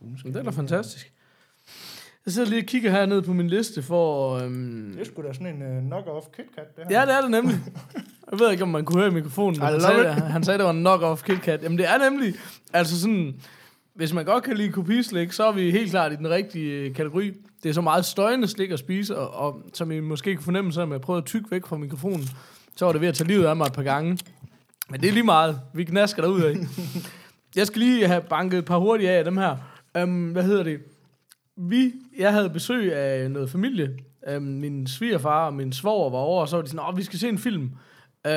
Uh, det er da fantastisk. Jeg sidder lige og kigger hernede på min liste for... Øhm, Det sgu da sådan en uh, knock-off KitKat, det her. Ja, det er det nemlig. <laughs> Jeg ved ikke, om man kunne høre i mikrofonen, men han sagde, det, han sagde, det var en knock-off KitKat. Jamen, det er nemlig, altså sådan, hvis man godt kan lide kopislik, så er vi helt klart i den rigtige øh, kategori. Det er så meget støjende slik at spise, og, og som I måske kan fornemme, så jeg prøvede at tykke væk fra mikrofonen, så var det ved at tage livet af mig et par gange. Men det er lige meget. Vi knasker derud af. Jeg skal lige have banket et par hurtige af dem her. Um, hvad hedder det? Vi, jeg havde besøg af noget familie. Um, min svigerfar og min svoger var over, og så var de sådan, åh, vi skal se en film. Uh,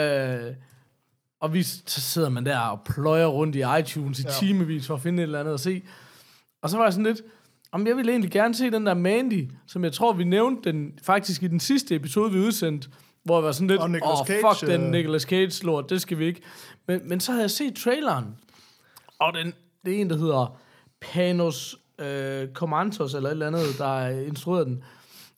og vi, så sidder man der og pløjer rundt i iTunes i Ja. timevis for at finde et eller andet at se. Og så var jeg sådan lidt, om jeg ville egentlig gerne se den der Mandy, som jeg tror, vi nævnte den faktisk i den sidste episode, vi udsendte, hvor jeg var sådan lidt, Og åh, oh, fuck den øh. Nicolas Cage-lort, det skal vi ikke. Men, men så havde jeg set traileren, og den, det er en, der hedder Panos øh, Commandos, eller et eller andet, der har instrueret den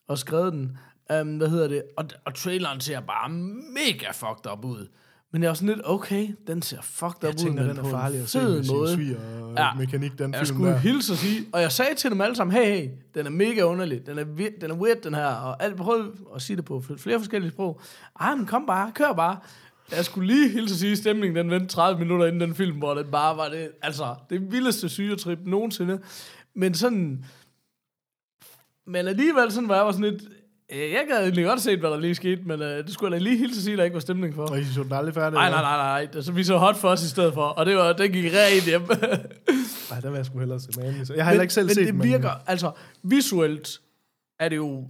og skrevet den. Um, hvad hedder det? Og, og traileren ser bare mega fucked up ud. Men jeg var sådan lidt, okay, den ser fucked up ud, den men er farlig at se med sin måde. sviger og Ja. mekanik, den Jeg film skulle der. hilse og sige, og jeg sagde til dem alle sammen, hey, hey, den er mega underlig, den er, den er weird, den her, og alt prøvede at sige det på flere forskellige sprog. Ej, men kom bare, kør bare. Jeg skulle lige hilse og sige, stemningen den vendte 30 minutter inden den film, hvor den bare var det, altså, det vildeste syretrip nogensinde. Men sådan, men alligevel sådan, var jeg var sådan lidt, jeg gad egentlig godt set, hvad der lige skete, men øh, det skulle jeg da lige hilse og sige, at der ikke var stemning for. Og I så den aldrig færdig? Nej, nej, nej, nej. Altså, vi så hot for os i stedet for, og det var, den gik rent hjem. <laughs> Nej, der vil jeg sgu hellere se. Så Jeg har heller ikke selv men set det den, virker, altså visuelt er det jo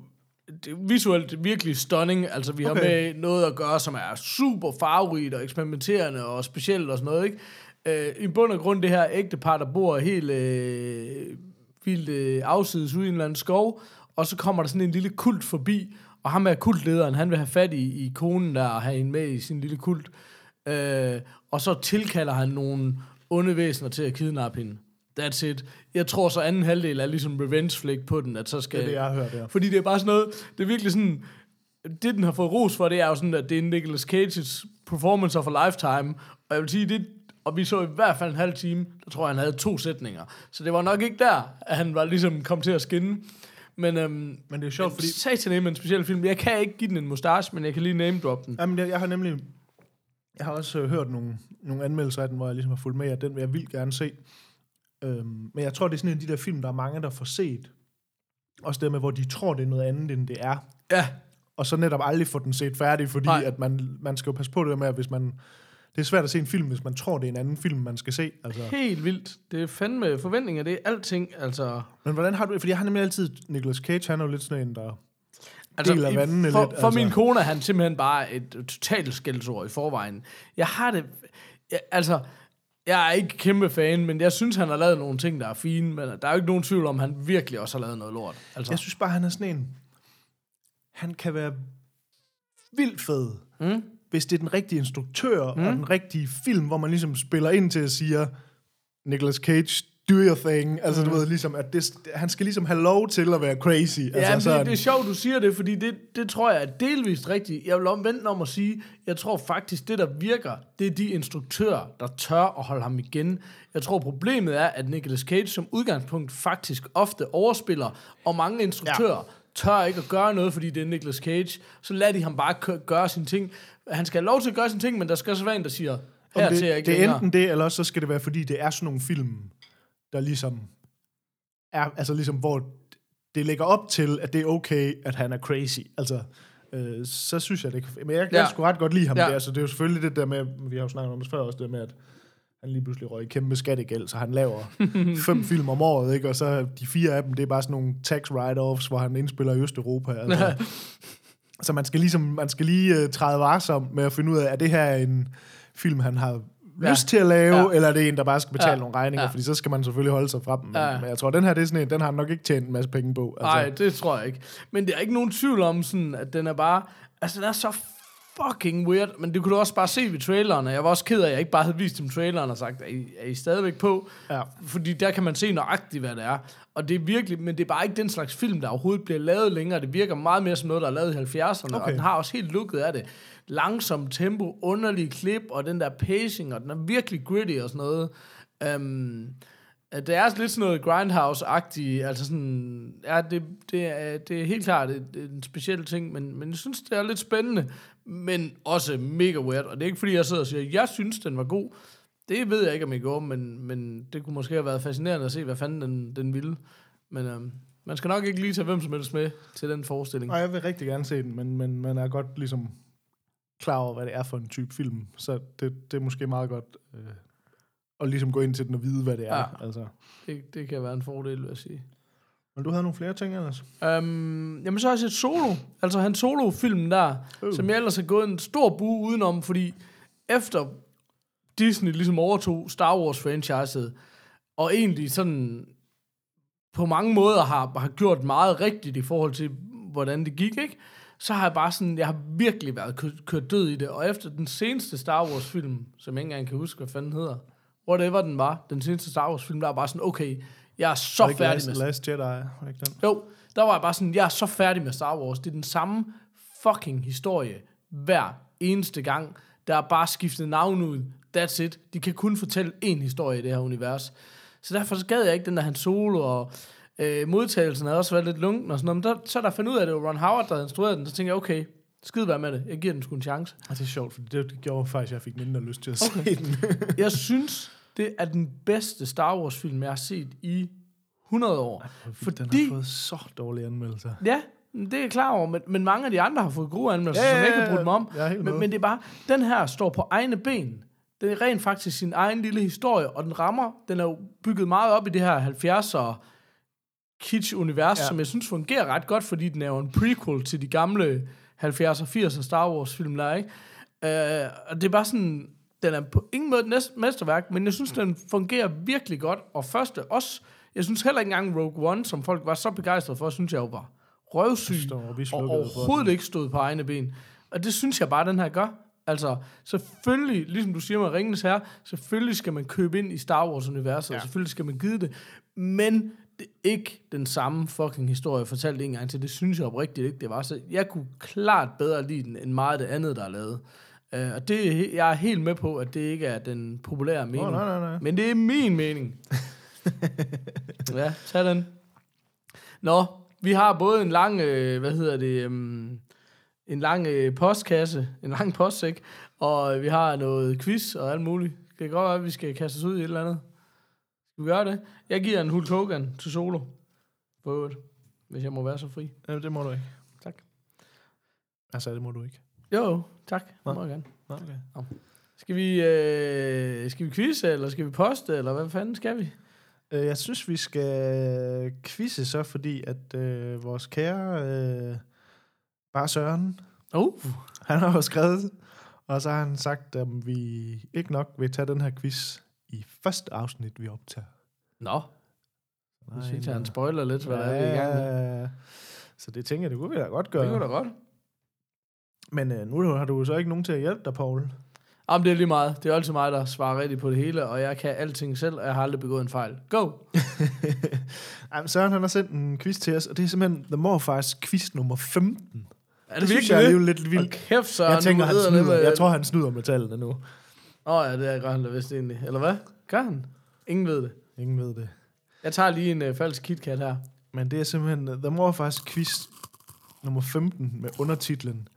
det er visuelt virkelig stunning. Altså, vi okay. har med noget at gøre, som er super farverigt og eksperimenterende og specielt og sådan noget, ikke? Øh, I bund og grund det her ægtepar, der bor helt øh, vildt øh, afsides ude i en eller anden skov, og så kommer der sådan en lille kult forbi, og ham er kultlederen, han vil have fat i, i konen der og have hende med i sin lille kult. Øh, og så tilkalder han nogle onde væsener til at kidnappe hende. That's it. Jeg tror så anden halvdel er ligesom revenge flick på den, at så skal... Det er det, jeg har hørt, ja. Fordi det er bare sådan noget, det er virkelig sådan, det den har fået ros for, det er jo sådan, at det er Nicolas Cage's performance of a lifetime, og jeg vil sige, det, og vi så i hvert fald en halv time, der tror jeg, han havde to sætninger. Så det var nok ikke der, at han var ligesom kom til at skinne. Men, øhm, Men det er jo sjovt, fordi... satan med en speciel film. Jeg kan ikke give den en mustache, men jeg kan lige name drop den. Jamen, jeg, jeg har nemlig... Jeg har også øh, hørt nogle, nogle anmeldelser af den, hvor jeg ligesom har fulgt med, og den vil jeg vildt gerne se. Øhm, men jeg tror, det er sådan en af de der film, der er mange, der får set. Også det med, hvor de tror, det er noget andet, end det er. Ja, Og så netop aldrig få den set færdig, fordi Nej. at man, man skal jo passe på det med, at hvis man... Det er svært at se en film, hvis man tror, det er en anden film, man skal se. Altså. helt vildt. Det er fandme forventninger, det er alting. Altså, Men hvordan har du Fordi jeg har nemlig altid... Nicolas Cage, han er jo lidt sådan en, der... Deler i- vandene for, lidt, For altså. min kone er han simpelthen bare et totalt skældsord i forvejen. Jeg har det... Jeg, altså, jeg er ikke kæmpe fan, men jeg synes, han har lavet nogle ting, der er fine, men der er jo ikke nogen tvivl om, han virkelig også har lavet noget lort. Altså, Jeg synes bare, han er sådan en... Han kan være vildt fed, mm? Hvis det er den rigtige instruktør mm. og den rigtige film, hvor man ligesom spiller ind til at sige, Nicolas Cage, do your thing. Altså, mm. du ved, ligesom, at det, han skal ligesom have lov til at være crazy. Ja, altså, altså, sådan, det, det er sjovt, du siger det, fordi det, det tror jeg er delvist rigtigt. Jeg vil omvendt om at sige, jeg tror faktisk, det der virker, det er de instruktører, der tør at holde ham igen. Jeg tror, problemet er, at Nicolas Cage som udgangspunkt faktisk ofte overspiller, og mange instruktører ja. Tør ikke at gøre noget, fordi det er Nicolas Cage. Så lader de ham bare kø- gøre sine ting. Han skal have lov til at gøre sine ting, men der skal også være en, der siger, her det, til jeg ikke det er længere. enten det, eller så skal det være, fordi det er sådan nogle film, der ligesom er, altså ligesom, hvor det lægger op til, at det er okay, at han er crazy. Altså, øh, så synes jeg det kan... Men jeg, jeg Ja. skulle ret godt lide ham ja. der, så det er jo selvfølgelig det der med, vi har jo snakket om det før også, det der med, at han lige pludselig røg i kæmpe skattegæld, så han laver <laughs> fem film om året, ikke? og så de fire af dem, det er bare sådan nogle tax write-offs, hvor han indspiller i Østeuropa. Altså. så man skal, ligesom, man skal lige uh, træde varsom med at finde ud af, at det her er en film, han har Ja. lyst til at lave, Ja. eller er det en, der bare skal betale Ja. nogle regninger, Ja. fordi så skal man selvfølgelig holde sig fra dem. Men, Ja. men jeg tror, den her, det er sådan en, den har nok ikke tjent en masse penge på. Altså, Nej, det tror jeg ikke. Men det er ikke nogen tvivl om, sådan, at den er bare... Altså, den er så fucking weird, men det kunne du også bare se ved traileren, jeg var også ked af, at jeg ikke bare havde vist dem traileren og sagt, er I, er I stadigvæk på? Ja. Fordi der kan man se nøjagtigt, hvad det er. Og det er virkelig, men det er bare ikke den slags film, der overhovedet bliver lavet længere. Det virker meget mere som noget, der er lavet i 70'erne, okay. og den har også helt lukket af det. Langsom tempo, underlig klip, og den der pacing, og den er virkelig gritty og sådan noget. Um, det er lidt sådan noget Grindhouse-agtigt, altså sådan, ja, det, det, er, det er helt klart en speciel ting, men, men jeg synes, det er lidt spændende, men også mega weird, og det er ikke fordi, jeg sidder og siger, jeg synes, den var god. Det ved jeg ikke, om I går, men, men det kunne måske have været fascinerende at se, hvad fanden den, den ville. Men øhm, man skal nok ikke lige tage hvem som helst med til den forestilling. Og jeg vil rigtig gerne se den, men, men man er godt ligesom klar over, hvad det er for en type film. Så det, det er måske meget godt øh, at ligesom gå ind til den og vide, hvad det er. Ja. Altså. Det, det kan være en fordel, vil jeg sige. Men du havde nogle flere ting ellers? Um, jamen, så har jeg set Solo. Altså han Solo-filmen der. Øh. som jeg ellers har gået en stor bue udenom, fordi efter Disney ligesom overtog Star Wars-franchiset, og egentlig sådan på mange måder har, har gjort meget rigtigt i forhold til, hvordan det gik, ikke? Så har jeg bare sådan, jeg har virkelig været kørt, kørt død i det, og efter den seneste Star Wars-film, som jeg ikke engang kan huske, hvad fanden hedder, whatever den var, den seneste Star Wars-film, der var bare sådan, okay, jeg er så færdig Last, med Last Jedi? Var ikke den? jo, der var jeg bare sådan, jeg er så færdig med Star Wars. Det er den samme fucking historie hver eneste gang. Der er bare skiftet navn ud. That's it. De kan kun fortælle én historie i det her univers. Så derfor så gad jeg ikke den der Han Solo, og øh, modtagelsen havde også været lidt lunken og sådan noget. Men der, så er der fundet ud af, at det var Ron Howard, der havde instrueret den. Så tænkte jeg, okay, skid være med det. Jeg giver den sgu en chance. Og det er sjovt, for det, det gjorde faktisk, at jeg fik mindre lyst til at okay. se den. Jeg synes, det er den bedste Star Wars-film, jeg har set i 100 år. Fordi den har fået så dårlige anmeldelser. Ja, det er jeg klar over, men, men mange af de andre har fået gode anmeldelser, Ja, som ja, jeg ikke har ja, brugt mig om. helt Men, men det er bare, den her står på egne ben. Den er rent faktisk sin egen lille historie, og den rammer, den er jo bygget meget op i det her 70'er kitsch-univers, Ja. ja. som jeg synes fungerer ret godt, fordi den er jo en prequel til de gamle 70'er og 80'er Star Wars-film, der er, ikke? Øh, og det er bare sådan, den er på ingen måde et mesterværk, men jeg synes, den fungerer virkelig godt. Og første også, jeg synes heller ikke engang Rogue One, som folk var så begejstrede for, synes jeg jo var røvsyg, og overhovedet ikke stod på egne ben. Og det synes jeg bare, den her gør. Altså, selvfølgelig, ligesom du siger med Ringens her, selvfølgelig skal man købe ind i Star Wars-universet, ja. Selvfølgelig skal man give det, men det er ikke den samme fucking historie fortalt en gang til. Det synes jeg oprigtigt ikke, det var. Så jeg kunne klart bedre lide den, end meget af det andet, der er lavet. Uh, og det, jeg er helt med på, at det ikke er den populære mening. nej, nej, nej. Men det er min mening. <laughs> ja, tag den. Nå, vi har både en lang, øh, hvad hedder det, um, en lang øh, postkasse, en lang postsæk, og vi har noget quiz og alt muligt. Det kan godt være, at vi skal kaste os ud i et eller andet. Skal vi gøre det? Jeg giver en Hulk Hogan til solo. På øvrigt, hvis jeg må være så fri. Ja, det må du ikke. Tak. Altså, det må du ikke. Jo, tak. Nå. må jeg gerne. Nå, okay. Skal vi, øh, skal vi quizze, eller skal vi poste, eller hvad fanden skal vi? Øh, Jeg synes, vi skal quizze så, fordi at øh, vores kære øh, bare Søren, Oh, han har jo skrevet, og så har han sagt, at vi ikke nok vil tage den her quiz i første afsnit, vi optager. nå. Nu synes jeg, han spoiler lidt, hvad ja, der er, i gang med. Så det tænker jeg, det kunne vi da godt gøre. Det kunne da godt. Men øh, nu har du så ikke nogen til at hjælpe dig, Paul. Jamen, det er lige meget. Det er altid mig, der svarer rigtigt på det hele, og jeg kan alting selv, og jeg har aldrig begået en fejl. Go! <laughs> Ej, men Søren han har sendt en quiz til os, og det er simpelthen The Morfars quiz nummer 15. Er Det, synes jeg er alligevel lidt vildt. kæft, så Jeg tænker, han snyder. Jeg tror, han snyder med tallene nu. Åh oh, ja, det er gør han da vist egentlig. Eller hvad? Gør han? Ingen ved det. Ingen ved det. Jeg tager lige en uh, falsk KitKat her. Men det er simpelthen uh, The Morfars quiz nummer 15 med undertitlen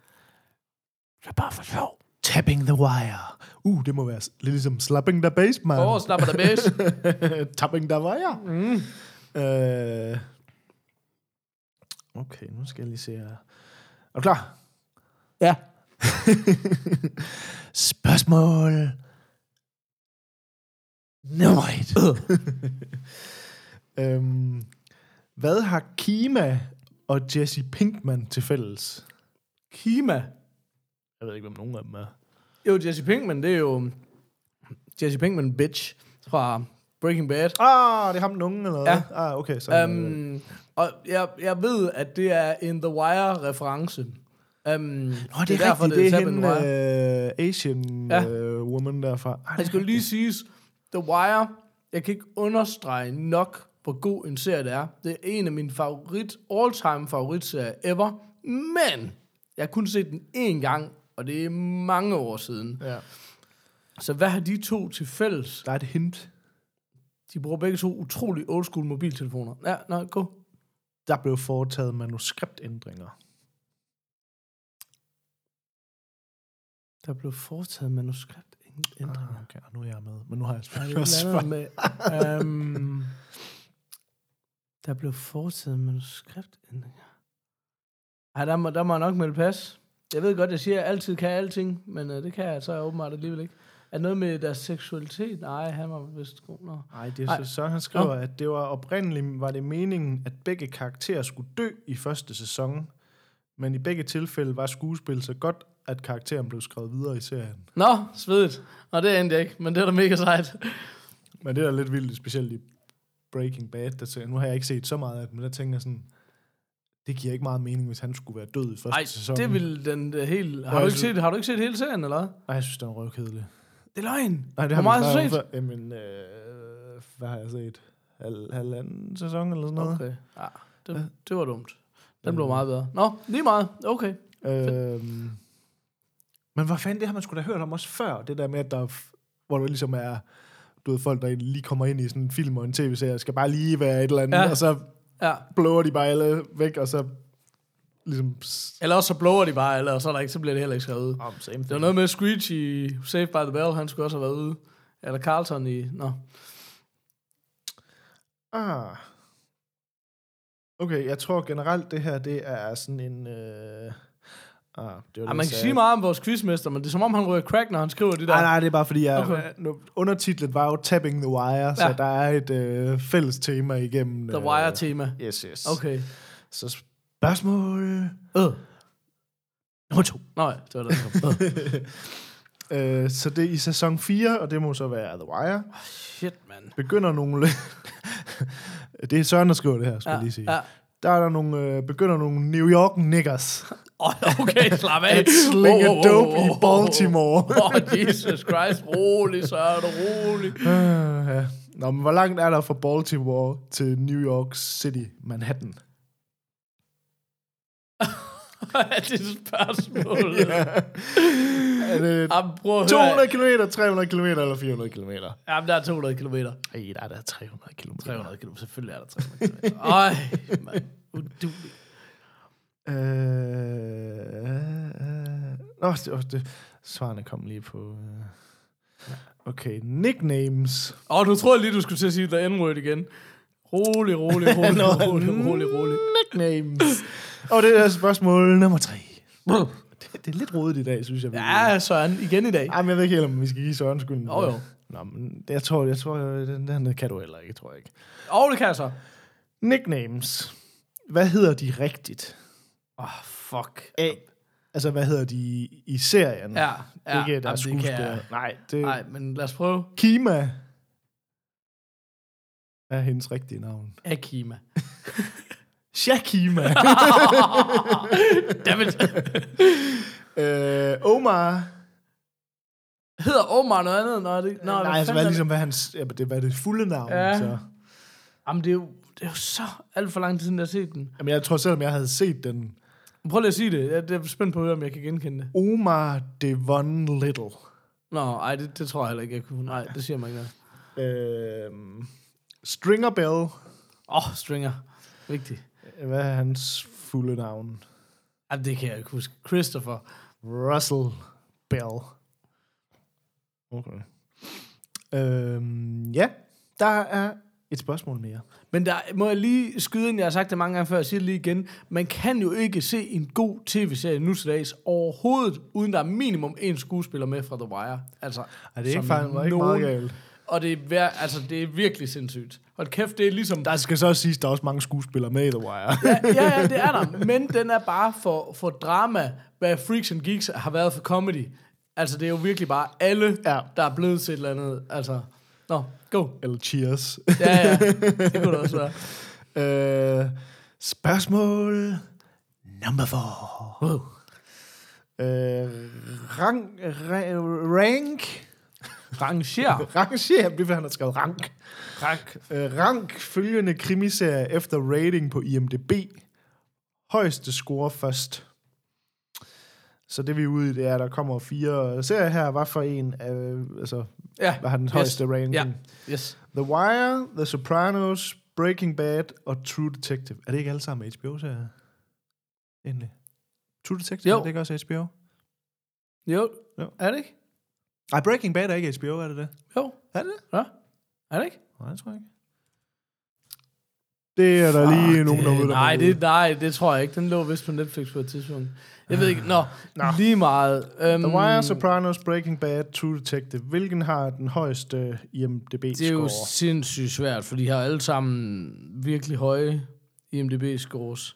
Det er bare for sjov. Tapping the Wire. Uh, det må være lidt ligesom Slapping the Bass, man. Åh, oh, slapper der base. <laughs> Tapping the Wire. mm. Øh, okay, nu skal jeg lige se her. Er du klar? Ja. <laughs> Spørgsmål nummer et. <laughs> øhm, hvad har Kima og Jesse Pinkman til fælles? Kima. Jeg ved ikke, hvem nogen af dem er. Jo, Jesse Pinkman, det er jo... Jesse Pinkman, bitch, fra Breaking Bad. Ah, det er ham den unge, eller hvad? Ja. Ah, okay. Så, um, og jeg, jeg ved, at det er en The Wire-reference. Um, Nå, det er, rigtigt, det er Tapping hende, the Wire. uh, Asian Ja. uh, woman derfra. Ah, Det skal lige siges, The Wire, jeg kan ikke understrege nok, hvor god en serie det er. Det er en af mine favorit, all-time favoritserier ever. Men jeg har kun set den én gang, og det er mange år siden. Ja. Så hvad har de to til fælles? Der er et hint. De bruger begge to utrolig old school mobiltelefoner. Ja, nå, gå. Der blev foretaget manuskriptændringer. Der blev foretaget manuskript. Ingen ændringer. Ah, okay, nu er jeg med. Men nu har jeg selvfølgelig også med... Um, der blev foretaget manuskriptændringer. Ej, der må, der må jeg nok melde pas. Jeg ved godt, jeg siger, at jeg altid kan alting, men uh, det kan jeg så åbenbart alligevel ikke. Er noget med deres seksualitet? Nej, han var vist god. Nå. Nej, det er Ej. så, han skriver, at det var oprindeligt var det meningen, at begge karakterer skulle dø i første sæson, men i begge tilfælde var skuespil så godt, at karakteren blev skrevet videre i serien. Nå, svedigt. Og det endte jeg ikke, men det er da mega sejt. Men det er da lidt vildt, specielt i Breaking Bad. Der, nu har jeg ikke set så meget af det, men der tænker jeg sådan, det giver ikke meget mening, hvis han skulle være død i første Nej, sæson. det vil den uh, helt... Har du, ikke set, har du ikke set hele serien, eller? Nej, jeg synes, den er røvkedelig. Det er løgn. Nej, det Hvor har meget har du set? Jamen, øh, hvad har jeg set? Halv, halvanden sæson eller sådan noget? Okay. Ja, det, Ja. det var dumt. Den blev meget bedre. Nå, lige meget. Okay. Øhm, men hvad fanden, det har man sgu da hørt om også før, det der med, at der, er hvor der ligesom er, du ved, folk, der lige kommer ind i sådan en film og en tv-serie, skal bare lige være et eller andet, ja. og så Ja. blower de bare alle væk, og så ligesom... Eller også så blower de bare, eller så, er der ikke, så bliver det heller ikke skrevet. Om, same Det var noget med Screech i Saved by the Bell, han skulle også have været ude. Eller Carlton i... Nå. Ah. Okay, jeg tror generelt, det her, det er sådan en... Øh, Ah, det var lidt man kan sad. sige meget om vores quizmester, men det er som om, han rører crack, når han skriver det der. Nej, nej, det er bare fordi, jeg, Okay. nu, undertitlet var jo Tapping the Wire, ja. så der er et øh, fælles tema igennem. The Wire-tema. Yes, yes. Okay. Så spørgsmål Øh. nummer to. Nå ja, det var det. Øh. <laughs> Øh, så det er i sæson 4, og det må så være The Wire. Shit, mand. Begynder nogle... <laughs> det er Søren, der skriver det her, skal ja, jeg lige sige. Ja. Der er der nogle, øh, begynder nogle New York niggers Oh, okay, slap af. at slinge dope i Baltimore. Åh, oh, Jesus Christ. Rolig, Søren, rolig. Øh, ja. Nå, men hvor langt er der fra Baltimore til New York City, Manhattan? <laughs> det er et spørgsmål. ja. Er det Jamen, prøv at 200 høre. km, 300 km eller 400 km? Jamen, der er 200 km. Ej, der er der 300 km. 300 km, selvfølgelig er der 300 km. Ej, mand. Udulig. Øh, øh, Nå, det, åh, det, svarene kom lige på... Øh. Okay, nicknames. Åh, oh, nu tror jeg lige, du skulle til at sige The N-word igen. Rolig, rolig, <laughs> rolig, rolig, rolig, rolig. Nicknames. Og det er spørgsmål nummer tre. Det, det er lidt rodet i dag, synes jeg. Ja, Søren, igen i dag. Ej, men jeg ved ikke helt, om vi skal give Søren skylden. Jo, jo. Nå, men det- jeg tror, jeg tror, den, den kan du heller ikke, tror jeg ikke. Åh, det kan jeg så. Nicknames. Hvad hedder de rigtigt? Åh, oh, fuck. A. Altså, hvad hedder de i, serien? Ja, ja. Ikke der Jamen, det kan skuespillere. jeg. Nej, det Nej, men lad os prøve. Kima. Er hendes rigtige navn? Akima. Shakima. <laughs> Dammit. <laughs> øh, Omar. Hedder Omar noget andet? Nå, det, nå, Nej, altså, hvad er ligesom, hvad hans, ja, det, hvad er det fulde navn? Ja. Så. Jamen, det er, jo, det er jo så alt for lang tid siden, jeg har set den. Jamen, jeg tror, selvom jeg havde set den, Prøv lige at sige det. Jeg, jeg er spændt på at høre, om jeg kan genkende det. Omar Devon Little. Nå, ej, det, det tror jeg heller ikke, jeg kunne. Nej, det siger mig ikke noget. Øh, Stringer Bell. Åh, oh, Stringer. Vigtigt. Hvad er hans fulde navn? Jamen, det kan jeg ikke huske. Christopher. Russell Bell. Okay. Øhm, ja, der er et spørgsmål mere. Men der må jeg lige skyde ind, jeg har sagt det mange gange før, jeg siger det lige igen. Man kan jo ikke se en god tv-serie nu til dags overhovedet, uden der er minimum en skuespiller med fra The Wire. Altså, Er det ikke, faktisk, var ikke meget galt? Og det er, altså, det er virkelig sindssygt. Hold kæft, det er ligesom... Der skal så siges, at der er også mange skuespillere med i The Wire. ja, ja, ja, det er der. Men den er bare for, for drama, hvad Freaks and Geeks har været for comedy. Altså, det er jo virkelig bare alle, Ja. der er blevet til et eller andet. Altså, nå, go. Eller Cheers. Ja, ja, det kunne det også være. <laughs> øh, spørgsmål number four. Wow. Øh, rang, ra, rank. Ranger. <laughs> Ranger, det er, han har skrevet rank. Rank. Øh, rank følgende krimiserie efter rating på IMDb. Højeste score først. Så det vi er ude i, det er, at der kommer fire serier her. Hvad for en af, altså, Ja. hvad har den Yes. højeste rating? Ja. Yes. The Wire, The Sopranos, Breaking Bad og True Detective. Er det ikke alle sammen HBO-serier? Endelig. True Detective, Jo. er det ikke også HBO? Jo. Jo. Er det ikke? Nej, Breaking Bad er ikke HBO, er det det? Jo. Er det det? Ja. Er det ikke? Nej, det tror jeg ikke. Det er der lige nogen der nej, må det, nej, det tror jeg ikke. Den lå vist på Netflix på et tidspunkt. Jeg ved ikke. Nå, Nå. lige meget. Um, The Wire, Sopranos, Breaking Bad, True Detective. Hvilken har den højeste IMDb-score? Det er jo sindssygt svært, for de har alle sammen virkelig høje IMDb-scores.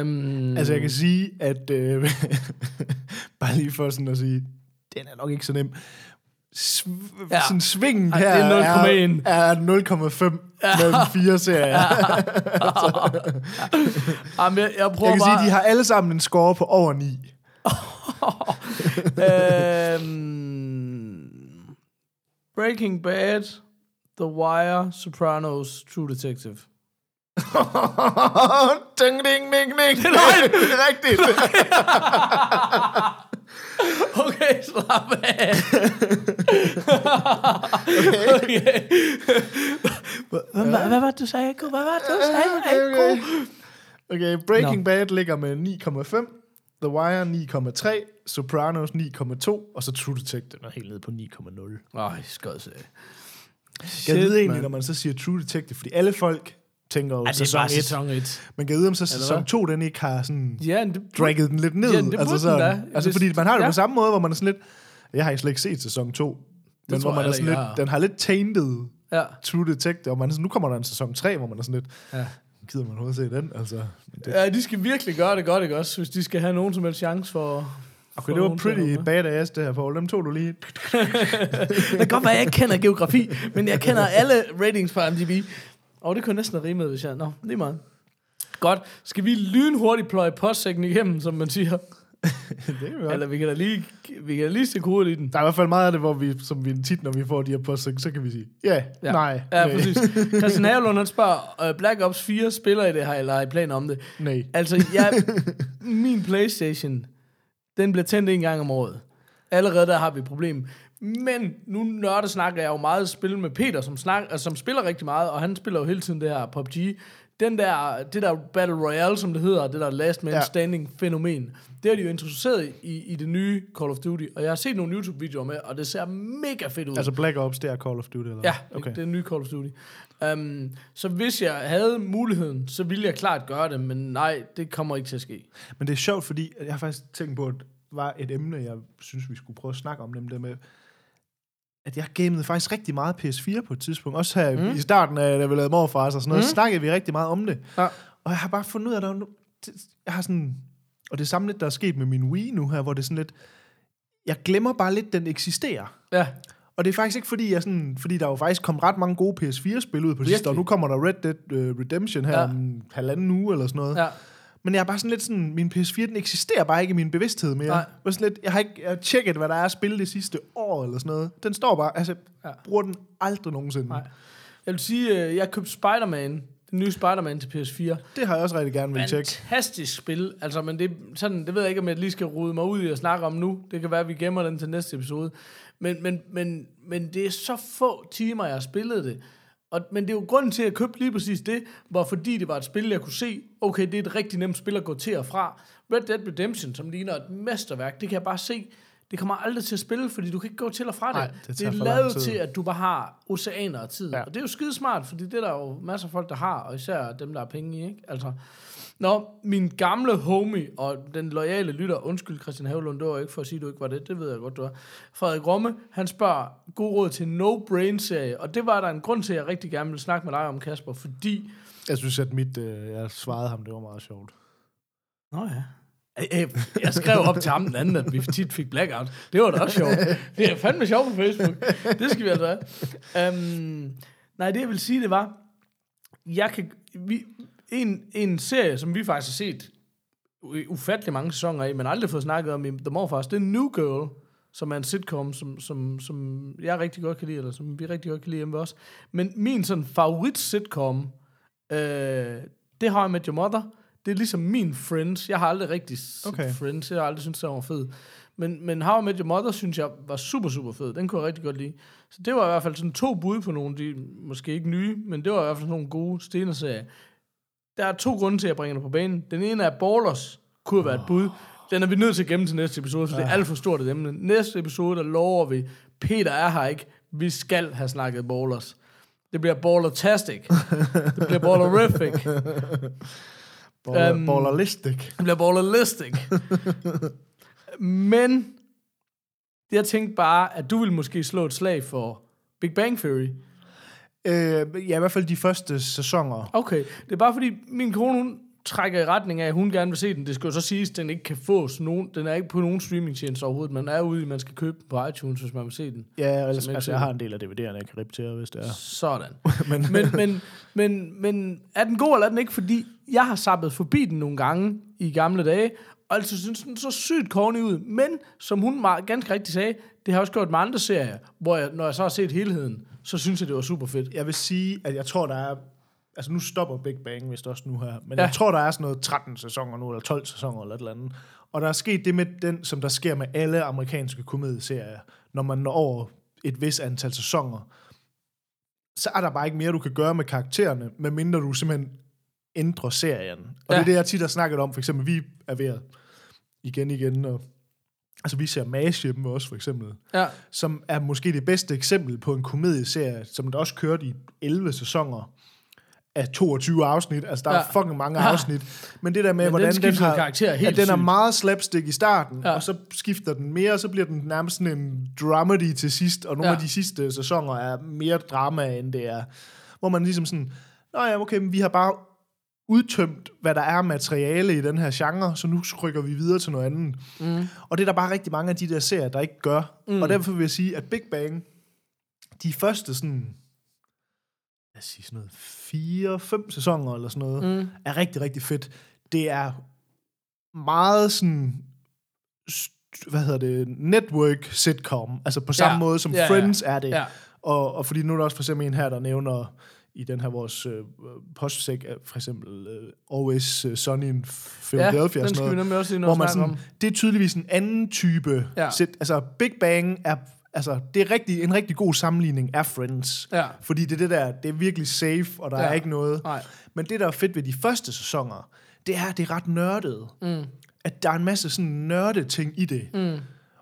Um, Altså, jeg kan sige, at... Øh, <laughs> bare lige for sådan at sige, den er nok ikke så nem. Sv- Ja. ja. Sådan svingen her det er 0,1. er, er 0,5 ja. Mellem fire serier. Ja. <laughs> Jamen, jeg, jeg prøver Jeg kan bare... sige, de har alle sammen en score på over 9. <laughs> øhm, Breaking Bad, The Wire, Sopranos, True Detective. <laughs> ding, ding, ding, ding. Det er det er rigtigt. Okay, slap af. okay. Hvad, hvad, hvad var det, du sagde, Gud? Hvad var det, du sagde, okay, Gud? okay. okay, Breaking Bad ligger med 9,5. The Wire 9,3. Sopranos 9,2. Og så True Detective er helt nede på 9,0. Ej, skød sig. Jeg ved egentlig, når man så siger True Detective, fordi alle folk tænker jo Ja, det er sæson bare 1. sæson 1. Man kan vide, om så sæson hvad? 2, den ikke har sådan Ja, det, dragget den lidt ned. Ja, det altså, den sådan, da. altså Hvis- fordi man har det ja. på samme måde, hvor man er sådan lidt... Jeg har slet ikke set sæson 2. Men tror hvor man er sådan lidt, ikke, har. den har lidt tainted ja. True Detective, og man er sådan, nu kommer der en sæson 3, hvor man er sådan lidt, Ja. gider man overhovedet se den? Altså, det, ja, de skal virkelig gøre det godt, ikke også? Hvis de skal have nogen som helst chance for... okay, det var pretty bad. badass, det her, Paul. Dem tog du lige. <laughs> Det kan godt være, at jeg ikke kender geografi, men jeg kender alle ratings på IMDb. Og det kunne næsten have rimet, hvis jeg... Nå, det er meget. Godt. Skal vi lynhurtigt pløje postsækken igennem, som man siger? <laughs> det er. Eller vi kan da lige, vi kan da lige stikke hovedet i den. Der er i hvert fald meget af det, hvor vi, som vi tit, når vi får de her poster, så kan vi sige, ja, Ja. nej, Ja, nej, præcis. <laughs> Christian Havelund, han spørger, uh, Black Ops 4 spiller i det her, eller har I planer om det? nej. Altså, jeg, <laughs> min Playstation, den bliver tændt en gang om året. Allerede der har vi et problem. Men nu nørde snakker jeg jo meget spil med Peter, som, snak, altså, som spiller rigtig meget, og han spiller jo hele tiden det her PUBG. Den der, det der Battle Royale, som det hedder, det der Last Man Ja. Standing fænomen, det har de jo introduceret i, i det nye Call of Duty, og jeg har set nogle YouTube-videoer med, og det ser mega fedt ud. Altså Black Ops, det er Call of Duty, eller? Ja, okay. det er en ny Call of Duty. Um, så hvis jeg havde muligheden, så ville jeg klart gøre det, men nej, det kommer ikke til at ske. Men det er sjovt, fordi jeg har faktisk tænkt på, at var et emne, jeg synes, vi skulle prøve at snakke om, nemlig det med, at jeg gamede faktisk rigtig meget PS4 på et tidspunkt. Også her mm. i starten af, da vi lavede morfars og sådan noget, mm. snakkede vi rigtig meget om det. Ja. Og jeg har bare fundet ud af, at der er nu, jeg har sådan, og det er samme lidt, der er sket med min Wii nu her, hvor det er sådan lidt, jeg glemmer bare lidt, den eksisterer. Ja, Og det er faktisk ikke fordi, jeg sådan, fordi der er jo faktisk kommet ret mange gode PS4-spil ud på sidste, og nu kommer der Red Dead uh, Redemption her Ja. om en halvanden uge eller sådan noget. ja. Men jeg er bare sådan lidt sådan, min PS4, den eksisterer bare ikke i min bevidsthed mere. Nej. Jeg, sådan lidt, jeg har ikke jeg har tjekket, hvad der er at spille det sidste år eller sådan noget. Den står bare, altså, Ja. bruger den aldrig nogensinde. Nej. Jeg vil sige, øh, jeg købte Spider-Man, den nye Spider-Man til PS4. Det har jeg også rigtig gerne vil tjekke. Fantastisk spil. Altså, men det, sådan, det ved jeg ikke, om jeg lige skal rode mig ud i at snakke om nu. Det kan være, at vi gemmer den til næste episode. Men, men, men, men det er så få timer, jeg har spillet det. Og, men det er jo grunden til, at jeg købte lige præcis det, var fordi det var et spil, jeg kunne se, okay, det er et rigtig nemt spil at gå til og fra. Red Dead Redemption, som ligner et mesterværk, det kan jeg bare se, det kommer aldrig til at spille, fordi du kan ikke gå til og fra det. Nej, det det er lavet til, at du bare har oceaner af tid. Ja. Og det er jo skide smart, fordi det er der jo masser af folk, der har, og især dem, der har penge i, ikke? Altså, Nå, min gamle homie og den loyale lytter, undskyld Christian Havlund, det var ikke for at sige, at du ikke var det, det ved jeg godt, du er. Frederik Romme, han spørger, god råd til No Brain serie, og det var der en grund til, at jeg rigtig gerne ville snakke med dig om, Kasper, fordi... Jeg synes, at mit, øh, jeg svarede ham, det var meget sjovt. Nå ja. Jeg skrev op til ham den anden, at vi tit fik blackout. Det var da også sjovt. Det er fandme sjovt på Facebook. Det skal vi altså have. Um, nej, det jeg vil sige, det var, jeg kan, vi, en, en serie, som vi faktisk har set ufattelig mange sæsoner af, men aldrig fået snakket om i The Morfars, det er New Girl, som er en sitcom, som, som, som jeg rigtig godt kan lide, eller som vi rigtig godt kan lide hjemme os. Men min sådan favorit sitcom, øh, det har jeg med Your Mother. Det er ligesom min Friends. Jeg har aldrig rigtig Okay. Friends. Jeg har aldrig syntes, det var fed. Men, men How I Met Your Mother, synes jeg, var super, super fed. Den kunne jeg rigtig godt lide. Så det var i hvert fald sådan to bud på nogle, de måske ikke nye, men det var i hvert fald sådan nogle gode stenerserier. Der er to grunde til, at jeg bringer det på banen. Den ene er Ballers, kunne være et bud. Den er vi nødt til at gemme til næste episode, for det er alt for stort et emne. Næste episode, der lover vi, Peter er her ikke. Vi skal have snakket Ballers. Det bliver Ballertastic. det bliver Ballerific. <laughs> Baller, um, ballerlistic. Det bliver balleristic. Men jeg tænkte bare, at du ville måske slå et slag for Big Bang Theory. Øh, ja, i hvert fald de første sæsoner. Okay, det er bare fordi, min kone, hun trækker i retning af, at hun gerne vil se den. Det skal jo så siges, at den ikke kan fås. Nogen, den er ikke på nogen streamingtjeneste overhovedet. Man er ude i, man skal købe den på iTunes, hvis man vil se den. Ja, ellers, Som altså, jeg har en del af DVD'erne, jeg kan til, hvis det er. Sådan. <laughs> Men, men, men, men, men er den god, eller er den ikke? Fordi jeg har sappet forbi den nogle gange i gamle dage, og altså synes den så sygt corny ud. Men, som hun meget, ganske rigtigt sagde, det har jeg også gjort med andre serier, hvor jeg, når jeg så har set helheden, så synes jeg, det var super fedt. jeg vil sige, at jeg tror, der er... Altså, nu stopper Big Bang vist også nu her. Men Ja. jeg tror, der er sådan noget 13 sæsoner nu, eller 12 sæsoner, eller et eller andet. Og der er sket det med den, som der sker med alle amerikanske komedieserier. Når man når over et vis antal sæsoner, så er der bare ikke mere, du kan gøre med karaktererne, medmindre du simpelthen ændrer serien. Og ja. det er det, jeg tit har snakket om. For eksempel, vi er ved at igen igen, og altså vi ser MASH hjemme også, for eksempel Ja, som er måske det bedste eksempel på en komedieserie, som der også kørte i 11 sæsoner, af 22 afsnit. Altså, der ja. Er fucking mange Ja. afsnit. Men det der med, Men den hvordan den, skifter har... karakter helt at den er meget slapstick i starten, ja. Og så skifter den mere, og så bliver den nærmest sådan en dramedy til sidst, og nogle. Ja. af de sidste sæsoner er mere drama, end det er. Hvor man ligesom sådan, Nå ja, okay, men vi har bare udtømt, hvad der er materiale i den her genre, så nu rykker vi videre til noget andet. Mm. Og det er der bare rigtig mange af de der serier, der ikke gør. Mm. Og derfor vil jeg sige, at Big Bang, de første sådan, lad os sige sådan noget, fire, fem sæsoner eller sådan noget, mm. er rigtig, rigtig fedt. Det er meget sådan, hvad hedder det, network sitcom, altså på samme Ja. måde som Ja, ja. Friends er det. Ja. Og, og fordi nu er der også for eksempel en her, der nævner i den her vores øh, postsæk, for eksempel øh, Always øh, Sunny in Philadelphia, Ja, den skal vi noget, nemlig også lige nå hvor man sådan, om. det er tydeligvis en anden type Ja. sit, altså Big Bang er altså, det er rigtig, en rigtig god sammenligning af Friends. Ja. Fordi det er det der, det er virkelig safe, og der. Ja. er ikke noget. Nej. Men det, der er fedt ved de første sæsoner, det er, at det er ret nørdet. Mm. At der er en masse sådan nørde ting i det. Mm.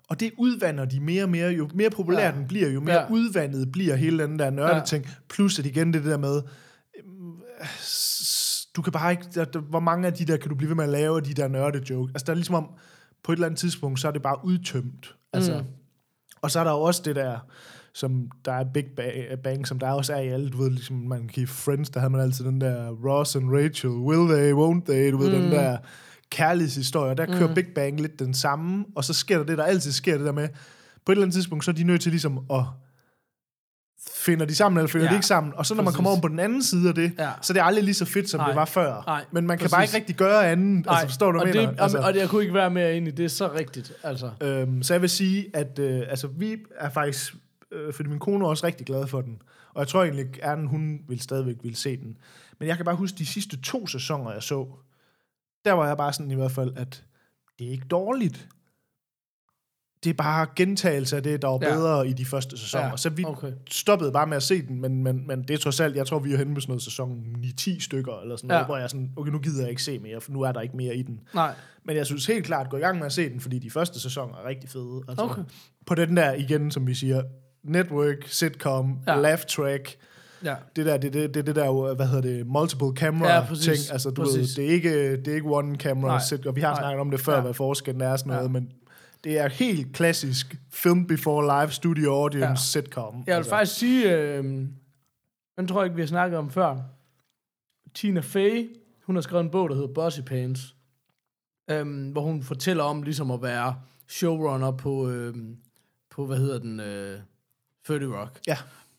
Og det udvander de mere og mere. Jo mere populær ja. Den bliver, jo mere Ja. udvandet bliver hele den der nørde Ja. Plus at igen det der med, øhm, du kan bare ikke, der, der, hvor mange af de der kan du blive ved med at lave, de der nørde joke. Altså der er ligesom om, på et eller andet tidspunkt, så er det bare udtømt. Altså, mm. Og så er der jo også det der, som der er Big Ba- Bang, som der også er i alle, du ved, ligesom man kan i Friends, der havde man altid den der Ross and Rachel, will they, won't they, du ved, mm. den der kærlighedshistorie, og der kører mm. Big Bang lidt den samme, og så sker der det, der altid sker, det der med, på et eller andet tidspunkt, så er de nødt til ligesom at finder de sammen, eller finder ja. De ikke sammen, og så når man præcis. kommer over på den anden side af det, Ja. så er det aldrig lige så fedt, som Nej. det var før. Nej, Men man kan præcis. bare ikke rigtig gøre andet, altså forstår du, og det, mener? altså, Altså, og det, jeg kunne ikke være mere enig, det er så rigtigt. Altså. Øhm, så jeg vil sige, at øh, altså, vi er faktisk, øh, fordi min kone er også rigtig glad for den, og jeg tror egentlig, at hun vil stadigvæk vil se den. Men jeg kan bare huske de sidste to sæsoner, jeg så, der var jeg bare sådan i hvert fald, at det er ikke dårligt. Det er bare gentagelse af det, der var Ja. bedre i de første sæsoner. Ja, Så vi okay. stoppede bare med at se den, men, men, men det er trods alt, jeg tror, vi er henne med sådan noget sæson 9-10 stykker, eller sådan noget, Ja. hvor jeg er sådan, okay, nu gider jeg ikke se mere, for nu er der ikke mere i den. Nej. Men jeg synes helt klart, gå i gang med at se den, fordi de første sæsoner er rigtig fede. Altså, Okay. På den der, igen, som vi siger, network, sitcom. Ja. laugh track, Ja. det der, det, det, det, det der, hvad hedder det, multiple camera Ja, præcis. ting. Altså, du ved, Præcis. det er ikke, det er ikke one camera Nej. sitcom. Vi har Nej. snakket om det før, Ja. hvad forskellen er og sådan noget, Ja. men det er helt klassisk film before live studio audience Ja. sitcom. Jeg vil altså. faktisk sige, øh, den tror jeg ikke, vi har snakket om før. Tina Fey, hun har skrevet en bog, der hedder Bossy Pants, øh, hvor hun fortæller om ligesom at være showrunner på, øh, på hvad hedder den, øh, 30 Rock. Ja.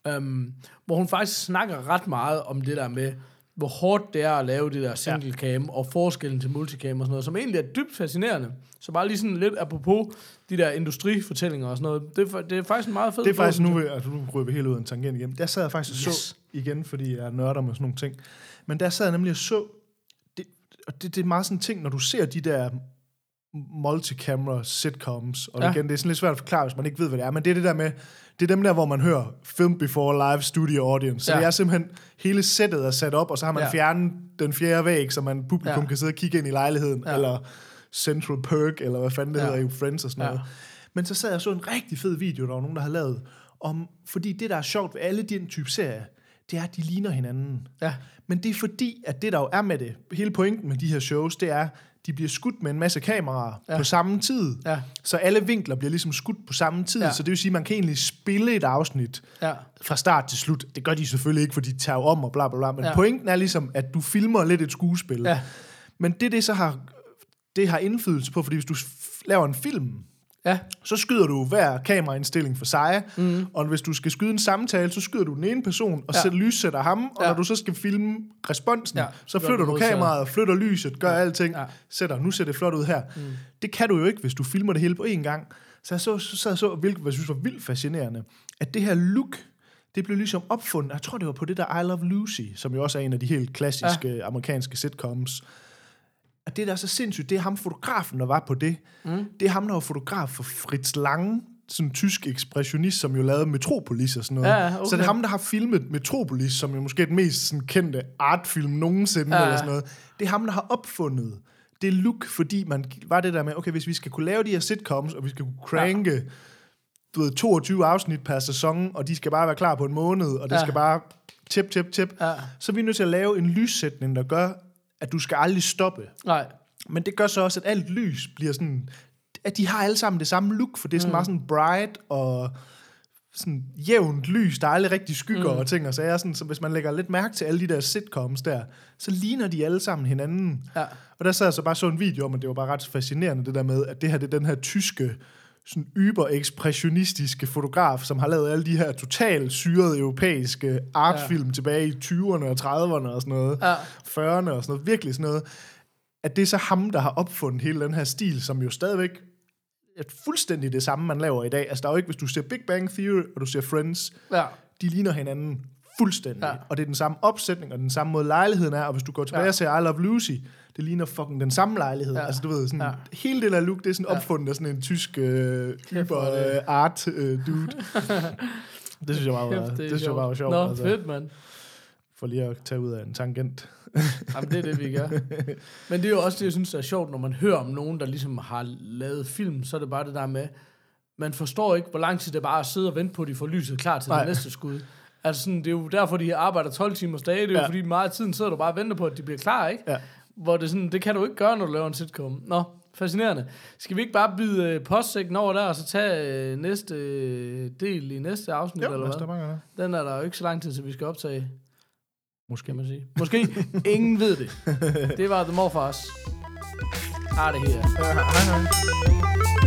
Um, hvor hun faktisk snakker ret meget om det der med, hvor hårdt det er at lave det der single cam, og forskellen til multicam og sådan noget, som egentlig er dybt fascinerende. Så bare lige sådan lidt apropos de der industrifortællinger og sådan noget. Det er, det er faktisk en meget fed Det er faktisk nu, nu ryger vi helt ud af en tangent igen. Der sad jeg faktisk og Yes. så igen, fordi jeg nørder med sådan nogle ting. Men der sad jeg nemlig og så, det, og det, det er meget sådan en ting, når du ser de der multicamera sitcoms, og Ja. ja. igen, det er sådan lidt svært at forklare, hvis man ikke ved, hvad det er, men det er det der med, det er dem der, hvor man hører film before live studio audience. Så Ja. det er simpelthen, hele sættet er sat op, og så har man Ja. fjernet den fjerde væg, så man publikum Ja. kan sidde og kigge ind i lejligheden, Ja. eller Central Perk, eller hvad fanden det Ja. hedder i Friends og sådan Ja. noget. Men så sad jeg og så en rigtig fed video, der var nogen, der har lavet, om, fordi det, der er sjovt ved alle den type serier, det er, at de ligner hinanden. Ja. Men det er fordi, at det der jo er med det, hele pointen med de her shows, det er, de bliver skudt med en masse kameraer Ja. på samme tid. Ja. Så alle vinkler bliver ligesom skudt på samme tid. Ja. Så det vil sige, at man kan egentlig spille et afsnit Ja. fra start til slut. Det gør de selvfølgelig ikke, for de tager om og bla bla bla. Men Ja. pointen er ligesom, at du filmer lidt et skuespil. Ja. Men det, det så har, det har indflydelse på, fordi hvis du laver en film, Ja. så skyder du hver kameraindstilling for sig, mm. og hvis du skal skyde en samtale, så skyder du den ene person, og Ja. sætter lyssætter ham, og Ja. når du så skal filme responsen, Ja, så så flytter du kameraet, flytter lyset, gør ja. alting, ja. sætter, nu ser det flot ud her. Mm. Det kan du jo ikke, hvis du filmer det hele på én gang. Så jeg så, så, så, så hvilket jeg synes var vildt fascinerende, at det her look, det blev ligesom opfundet, jeg tror det var på det der I Love Lucy, som jo også er en af de helt klassiske ja. amerikanske sitcoms, og det, der er så sindssygt, det er ham fotografen, der var på det. Mm. Det er ham, der var fotograf for Fritz Lang, sådan en tysk ekspressionist, som jo lavede Metropolis og sådan noget. Ja, okay. Så det er ham, der har filmet Metropolis, som jo måske er den mest sådan, kendte artfilm nogensinde, Ja, ja. ja. eller sådan noget. Det er ham, der har opfundet det look, fordi man var det der med, okay, hvis vi skal kunne lave de her sitcoms, og vi skal kunne cranke du ved, 22 afsnit per sæson, og de skal bare være klar på en måned, og det Ja. ja. skal bare tip, tip, tip. Ja. Så er vi nødt til at lave en lyssætning, der gør, at du skal aldrig stoppe. Nej. Men det gør så også, at alt lys bliver sådan... At de har alle sammen det samme look, for det er sådan mm. meget sådan bright og sådan jævnt lys, der er aldrig rigtig skygger mm. og ting og sager. Sådan, så hvis man lægger lidt mærke til alle de der sitcoms der, så ligner de alle sammen hinanden. Ja. Og der sad jeg så bare så en video om, at det var bare ret fascinerende, det der med, at det her det er den her tyske, sådan yber-ekspressionistiske fotograf, som har lavet alle de her totalt syrede europæiske artfilm ja. tilbage i 20'erne og 30'erne og sådan noget. Ja. 40'erne og sådan noget. Virkelig sådan noget. At det er så ham, der har opfundet hele den her stil, som jo stadigvæk er fuldstændig det samme, man laver i dag. Altså der er jo ikke, hvis du ser Big Bang Theory, og du ser Friends, Ja. de ligner hinanden fuldstændig. Ja. Og det er den samme opsætning, og den samme måde lejligheden er. Og hvis du går tilbage Ja. og ser I Love Lucy, det ligner fucking den samme lejlighed. Ja. Altså du ved, sådan, Ja. hele det der look, det er sådan Ja. opfundet af sådan en tysk øh, er hyper det- øh, art øh, dude. <laughs> det synes jeg bare var, Kæft, det synes jeg bare var sjovt. Nå, altså, fedt, mand. For lige at tage ud af en tangent. <laughs> Jamen, det er det, vi gør. Men det er jo også det, jeg synes er sjovt, når man hører om nogen, der ligesom har lavet film, så er det bare det der med, man forstår ikke, hvor lang tid det bare er at sidde og vente på, at de får lyset klar til. Nej. det næste skud. Altså sådan, det er jo derfor, de arbejder 12 timers dage. Det er jo Ja. fordi, meget af tiden sidder du bare og venter på, at de bliver klar, ikke? Ja. Hvor det sådan, det kan du ikke gøre, når du laver en sitcom. Nå, fascinerende. Skal vi ikke bare bide øh, postsækken over der, og så tage øh, næste øh, del i næste afsnit, Jo, eller hvad? gøre det. Den er der jo ikke så lang tid, til vi skal optage, Måske. kan man sige. Måske. Ingen ved det. <laughs> Det var The Morfars. Har det her. Ja, hej, hej.